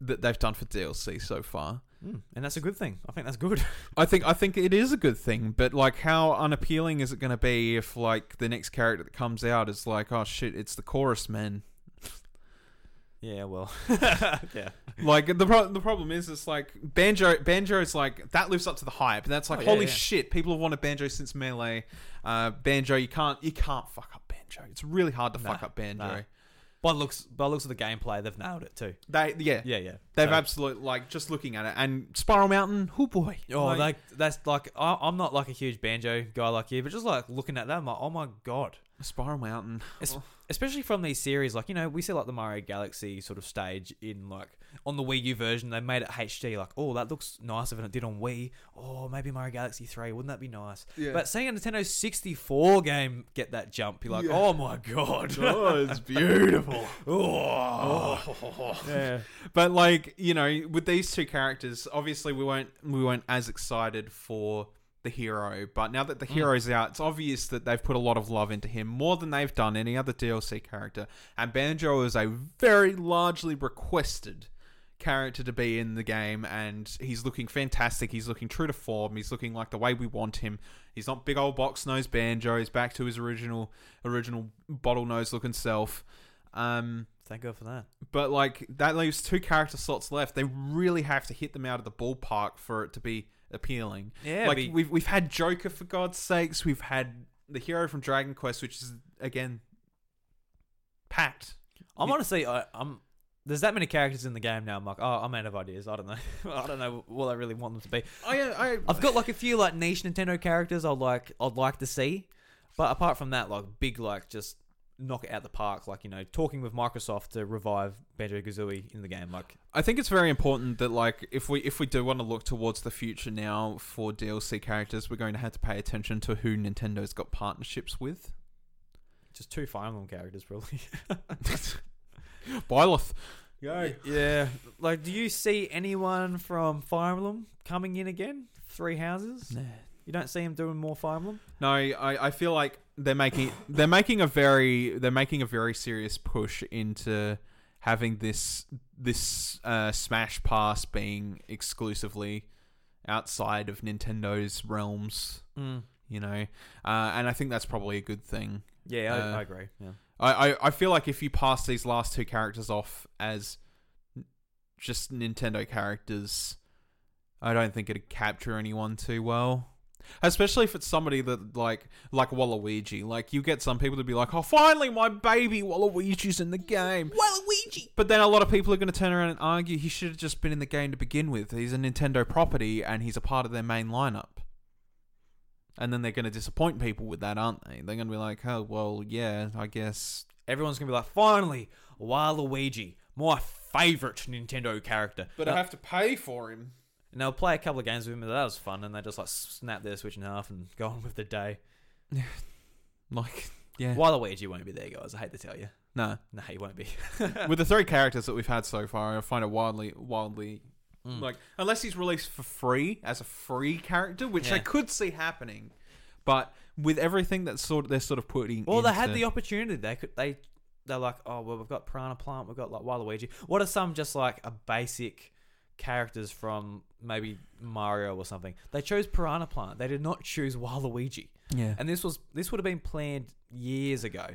that they've done for DLC so far.
Mm, and that's a good thing. I think that's good. (laughs)
I think I think it is a good thing, but like how unappealing is it going to be if like the next character that comes out is like oh shit, it's the chorus man.
yeah, well, (laughs) yeah.
like the pro- the problem is it's like banjo banjo is like that lives up to the hype that's like
Oh, yeah,
holy
yeah.
shit people have wanted banjo since melee uh banjo you can't you can't fuck up banjo it's really hard to fuck up banjo
nah. By the looks, by the looks of the gameplay, they've nailed it too.
they yeah,
Yeah, yeah.
they've
So-
absolutely like just looking at it and spiral mountain oh boy
Oh,
Like,
like that's like I, I'm not like a huge banjo guy like you, but just like looking at that, I'm like, oh my god.
Spiral mountain
Es- (laughs) especially from these series, like you know, we see like the Mario Galaxy sort of stage in like on the Wii U version. They made it HD, like oh that looks nicer than it did on Wii. Oh maybe Mario Galaxy Three, wouldn't that be nice?
Yeah.
But seeing a Nintendo 64 game get that jump, you're like,
Yeah.
oh my god, (laughs)
oh it's (laughs) beautiful
oh. oh. yeah.
but like you know with these two characters obviously we weren't we weren't as excited for the hero but now that the
Mm.
hero's out it's obvious that they've put a lot of love into him more than they've done any other dlc character and banjo is a very largely requested character to be in the game and he's looking fantastic he's looking true to form he's looking like the way we want him he's not big old box nose banjo he's back to his original original bottle nose looking self um
Thank God for that.
but like that leaves two character slots left. They really have to hit them out of the ballpark for it to be appealing.
Yeah,
like
be-
we've we've had Joker for God's sakes. We've had the hero from Dragon Quest, which is again packed.
I'm
you-
honestly, I, I'm. There's that many characters in the game now. I'm like, oh, I'm out of ideas. I don't know. (laughs) I don't know what I really want them to be.
Oh, I I
I've got like a few like niche Nintendo characters I'd like I'd like to see, but apart from that, like big like just knock it out the park. Like you know, talking with Microsoft to revive Banjo Kazooie in the game. Like
I think it's very important that like if we if we do want to look towards the future now for DLC characters, we're going to have to pay attention to who Nintendo's got partnerships with.
just two Fire Emblem characters, probably. (laughs)
Byleth. Go.
yeah. Like, do you see anyone from Fire Emblem coming in again? Three houses. You don't see him doing more Fire Emblem.
No, I, I feel like they're making they're making a very they're making a very serious push into having this this uh, Smash Pass being exclusively outside of Nintendo's realms.
Mm.
You know, uh, and I think that's probably a good thing.
Yeah, I,
Uh,
I agree. Yeah.
I, I, I feel like if you pass these last two characters off as just Nintendo characters, I don't think it'd capture anyone too well. Especially if it's somebody that like like Waluigi. Like you get some people to be like, "Oh, finally, my baby Waluigi's in the game."
Waluigi.
But then a lot of people are going to turn around and argue he should have just been in the game to begin with. He's a Nintendo property and he's a part of their main lineup. And then they're going to disappoint people with that, aren't they? They're going to be like, "Oh, well, yeah, I guess
Everyone's gonna be like, finally, Waluigi, my favorite Nintendo character.
But
Now-
I have to pay for him.
And they'll play a couple of games with him, and that was fun. And they just like snap their Switch in half and (laughs) go on with the day. (sighs)
Like, yeah.
Waluigi won't be there, guys. I hate to tell you.
No.
No, he won't be. (laughs)
With the three characters that we've had so far, I find it wildly, wildly.
Mm.
Like, unless he's released for free as a free character, which I could see happening. But with everything that's sort of, they're sort of putting.
well, they had the opportunity. They could. They. They're like, oh well, we've got Piranha Plant, we've got like Waluigi. What are some just like a basic characters from maybe Mario or something? They chose Piranha Plant. They did not choose Waluigi.
Yeah.
And this was this would have been planned years ago,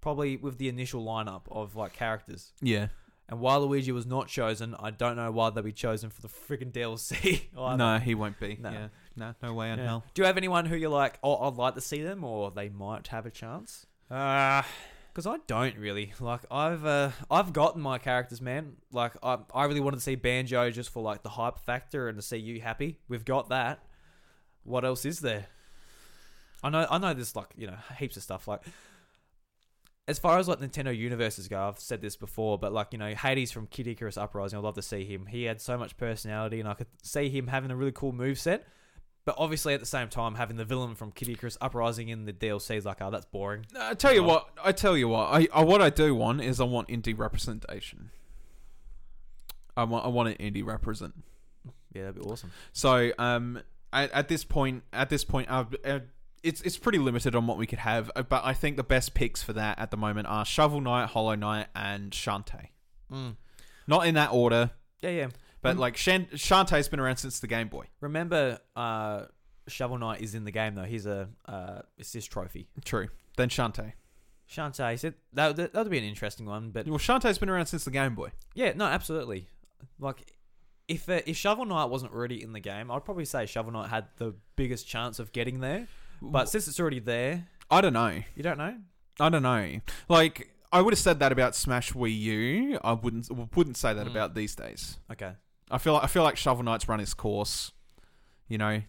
probably with the initial lineup of like characters.
Yeah.
And Waluigi was not chosen. I don't know why they'd be chosen for the freaking DLC. (laughs) either.
No, he won't be.
No.
Yeah. No, no way in
Yeah.
hell.
Do you have anyone who you're like, oh, I'd like to see them, or they might have a chance?
Uh,
Because I don't really like. I've uh, I've gotten my characters, man. Like I, I really wanted to see Banjo just for like the hype factor and to see you happy. We've got that. What else is there? I know I know there's like you know heaps of stuff like. As far as like Nintendo universes go, I've said this before, but like you know Hades from Kid Icarus Uprising, I'd love to see him. He had so much personality, and I could see him having a really cool move set. But obviously, at the same time, having the villain from Kid Icarus Uprising in the DLC is like, oh, that's boring.
I tell you what. I tell you what. I, I what I do want is I want indie representation. I want I want an indie represent.
Yeah, that'd be awesome.
So um, at, at this point, at this point, uh, uh, it's it's pretty limited on what we could have. uh, But I think the best picks for that at the moment are Shovel Knight, Hollow Knight, and Shantae.
Mm.
Not in that order,
Yeah, yeah.
But
Mm.
like Shan- Shantae's been around since the Game Boy.
Remember, uh, Shovel Knight is in the game though. He's a uh, assist trophy.
True. Then Shantae.
Shantae said that that would be an interesting one, but
Well, Shantae's been around since the Game Boy.
yeah, no, absolutely. Like, if uh, if Shovel Knight wasn't already in the game, I'd probably say Shovel Knight had the biggest chance of getting there. But since it's already there,
I don't know.
you don't know.
I don't know. Like I would have said that about Smash Wii U. I wouldn't wouldn't say that
Mm.
about these days.
Okay.
I feel like, I feel like Shovel Knight's run its course. You know,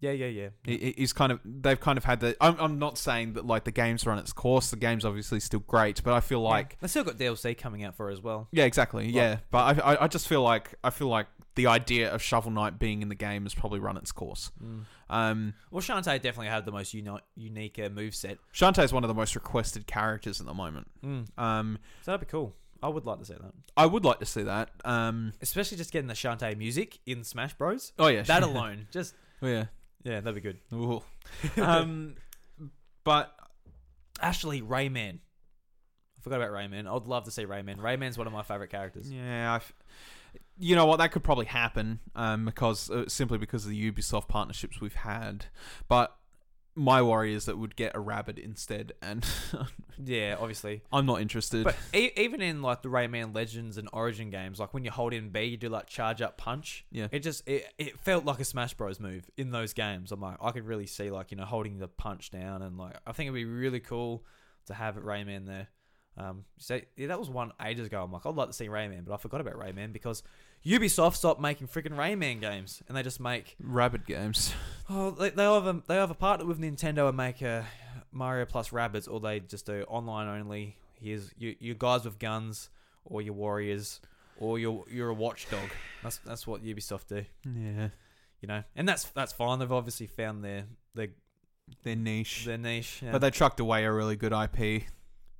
Yeah, yeah, yeah.
He- he- he's kind of they've kind of had the. I'm, I'm not saying that like the game's run its course. The game's obviously still great, but I feel like
they still got DLC coming out for it as well.
yeah, exactly, yeah. But I, I I just feel like I feel like the idea of Shovel Knight being in the game has probably run its course.
Mm.
Um,
Well, Shantae definitely had the most uni- unique uh, move set.
Shantae is one of the most requested characters at the moment.
Mm.
Um,
So that'd be cool. I would like to see that,
I would like to see that. Um,
especially just getting the Shantae music in Smash Bros.
oh yeah,
That alone, just (laughs)
Oh, yeah.
yeah, that'd be good.
Ooh. (laughs) um, but
Ashley Rayman. I forgot about Rayman. I'd love to see Rayman. Rayman's one of my favorite characters.
Yeah, I've, you know what? That could probably happen um, because uh, simply because of the Ubisoft partnerships we've had. But my worry is that would get a rabbit instead, and (laughs)
Yeah, obviously.
I'm not interested.
But e- even in like the Rayman Legends and Origin games, like when you hold in B, you do like charge up punch.
yeah,
It just it, it felt like a Smash Bros move in those games. I'm like I could really see like you know holding the punch down and like I think it'd be really cool to have Rayman there. Um, so yeah, that was one ages ago. I'm like I'd like to see Rayman, but I forgot about Rayman because Ubisoft stopped making freaking Rayman games and they just make
rabbit games. (laughs)
oh they they have a they have a partner with Nintendo and make a Mario plus Rabbids, or they just do online only. Here's you you guys with guns or your warriors or you're you're a watchdog. That's that's what Ubisoft do
Yeah,
you know, and that's that's fine. They've obviously found their their
they're niche,
their niche. Yeah.
but they trucked away a really good IP.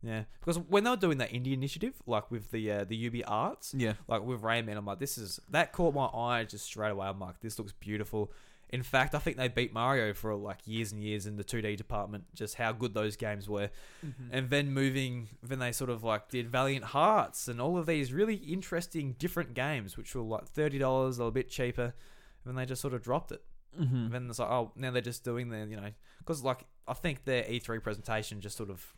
Yeah, because when they were doing that indie initiative, like with the uh, the UB Arts,
Yeah,
like with Rayman, I'm like, this is that caught my eye just straight away. I'm like, this looks beautiful. In fact, I think they beat Mario for like years and years in the 2D department. Just how good those games were, and then moving, then they sort of like did Valiant Hearts and all of these really interesting different games, which were like thirty dollars, a little bit cheaper, and then they just sort of dropped it.
mm-hmm.
And then it's like, oh, now they're just doing the, you know, because like I think their E3 presentation just sort of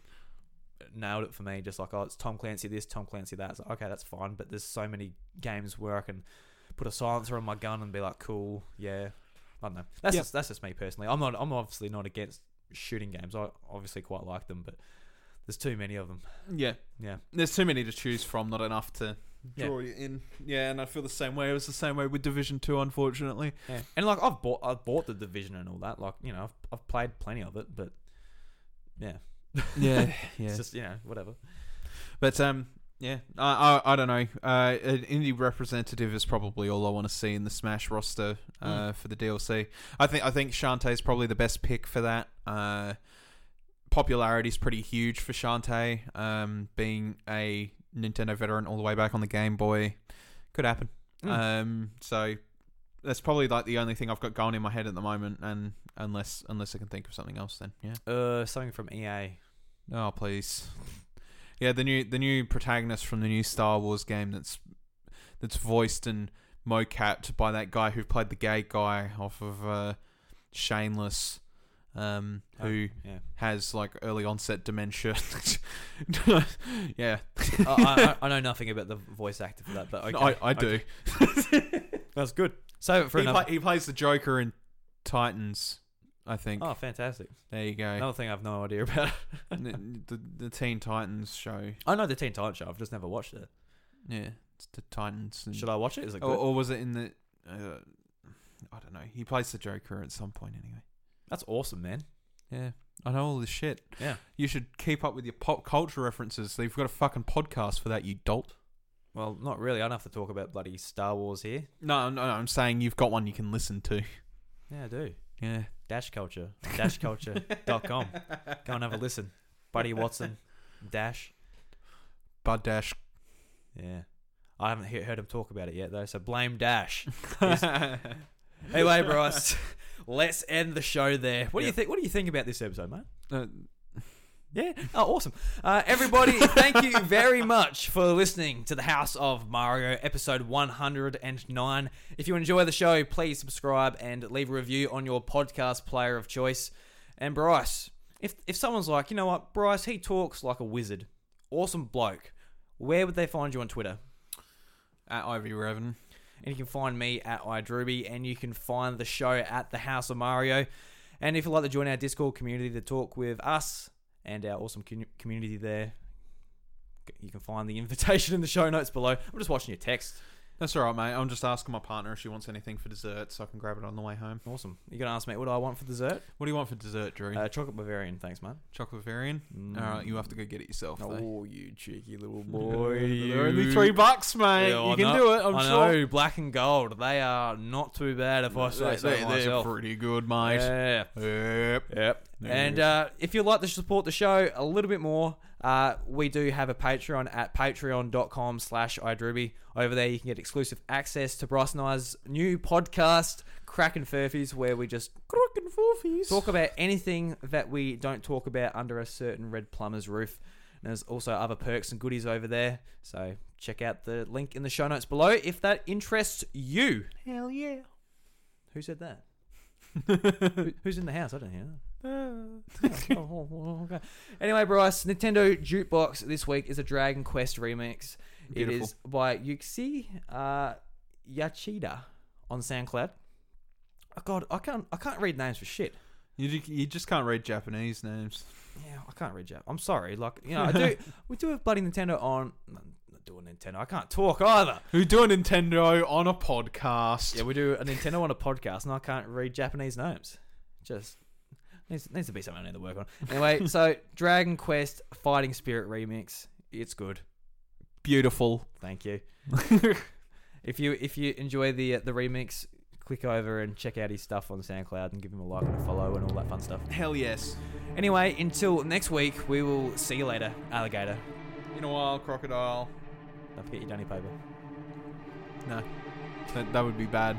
nailed it for me. Just like, oh, it's Tom Clancy this, Tom Clancy that. It's like, okay, that's fine. But there's so many games where I can put a silencer on my gun and be like, cool, yeah. I don't know. That's
Yeah.
just that's just me personally. I'm not. I'm obviously not against shooting games. I obviously quite like them, but there's too many of them.
yeah.
Yeah.
There's too many to choose from, not enough to
Yeah.
draw you in. Yeah, and I feel the same way. It was the same way with Division Two, unfortunately.
Yeah. And like I've bought I've bought the division and all that. Like you know I've, I've played plenty of it, but yeah,
Yeah, (laughs) yeah.
it's just you know whatever.
But um, yeah, I I, I don't know. Uh, an indie representative is probably all I want to see in the Smash roster uh, for the DLC. I think I think Shantae is probably the best pick for that. Uh, popularity is pretty huge for Shantae. Um, being a Nintendo veteran all the way back on the Game Boy, could happen.
Mm.
Um, so that's probably like the only thing I've got going in my head at the moment, and unless unless I can think of something else, then yeah.
Uh, something from EA.
Oh please. (laughs) Yeah, the new the new protagonist from the new Star Wars game that's that's voiced and mocapped by that guy who played the gay guy off of uh, Shameless, um, who
Yeah.
has like early onset dementia. (laughs) yeah,
I, I, I (laughs) know nothing about the voice actor for that, but okay.
I, I do.
Okay. That's good. So for
He,
another.
play, he plays the Joker in Titans. I think.
oh, fantastic!
There you go.
Another thing I've no idea about. (laughs)
the, the the Teen Titans show.
I know the Teen Titans show. I've just never watched it.
Yeah, it's the Titans. and-
Should I watch it? Is it good?
Or, or was it in the? Uh, I don't know. He plays the Joker at some point anyway.
That's awesome, man.
Yeah, I know all this shit.
Yeah.
You should keep up with your pop culture references. You've got a fucking podcast for that, you dolt.
Well, not really. I don't have to talk about bloody Star Wars here.
No, no, no, I'm saying you've got one you can listen to.
Yeah, I do.
Yeah.
Dash Culture. Dashculture.com. (laughs) Go and have a listen. Buddy Watson. Dash.
Bud Dash.
Yeah. I haven't he- heard him talk about it yet, though, so blame Dash. (laughs) Anyway, Bryce, (laughs) let's end the show there. What do you think? What do you think about this episode, mate?
Uh,
Yeah. Oh, awesome. Uh, everybody, thank you very much for listening to the House of Mario, episode 109. If you enjoy the show, please subscribe and leave a review on your podcast player of choice. And Bryce, if if someone's like, you know what, Bryce, he talks like a wizard, awesome bloke. Where would they find you on Twitter?
at ivRevin.
And you can find me at iDrewby, and you can find the show at the House of Mario. And if you'd like to join our Discord community to talk with us and our awesome community there, you can find the (laughs) invitation in the show notes below. I'm just watching your text.
That's all right, mate. I'm just asking my partner if she wants anything for dessert, so I can grab it on the way home.
Awesome. You're going to ask me, what do I want for dessert?
What do you want for dessert, Drew?
Uh, chocolate Bavarian, thanks, man.
Chocolate Bavarian.
Mm.
All right, you have to go get it yourself. though.
Oh, you cheeky little (laughs) boy.
They're only three bucks, mate.
Yeah, I
you can
know-
do it. I'm
I
sure.
know, black and gold. They are not too bad if I say so
They- they're
myself.
pretty good, mate.
Yeah.
Yep.
Yep. And uh, if you'd like to support the show a little bit more, uh, we do have a Patreon at patreon.com slash iDrewby. Over there, you can get exclusive access to Bryce and I's new podcast, Crackin' Furfies, where we just
Cracking forfies.
talk about anything that we don't talk about under a certain red plumber's roof. And there's also other perks and goodies over there. So check out the link in the show notes below if that interests you.
Hell yeah.
Who said that? (laughs) Who, who's in the house? I don't hear that. (laughs) anyway, Bryce, Nintendo Jukebox this week is a Dragon Quest remix. It
Beautiful.
is by Yuxi uh, Yachida on SoundCloud. Oh God, I can't I can't read names for shit.
You, you just can't read Japanese names.
Yeah, I can't read Jap. I'm sorry. Like you know, I do. (laughs) we do a bloody Nintendo on. no, Not doing Nintendo. I can't talk either.
We do a Nintendo on a podcast?
Yeah, we do a Nintendo on a podcast, and I can't read Japanese names. Just needs, needs to be something I need to work on. Anyway, (laughs) so Dragon Quest Fighting Spirit remix. It's good.
Beautiful.
Thank you. (laughs) if you if you enjoy the uh, the remix, click over and check out his stuff on SoundCloud and give him a like and a follow and all that fun stuff.
Hell yes.
Anyway, until next week, we will see you later, alligator.
In a while, crocodile.
Don't forget your Dunny paper.
No, that, that would be bad.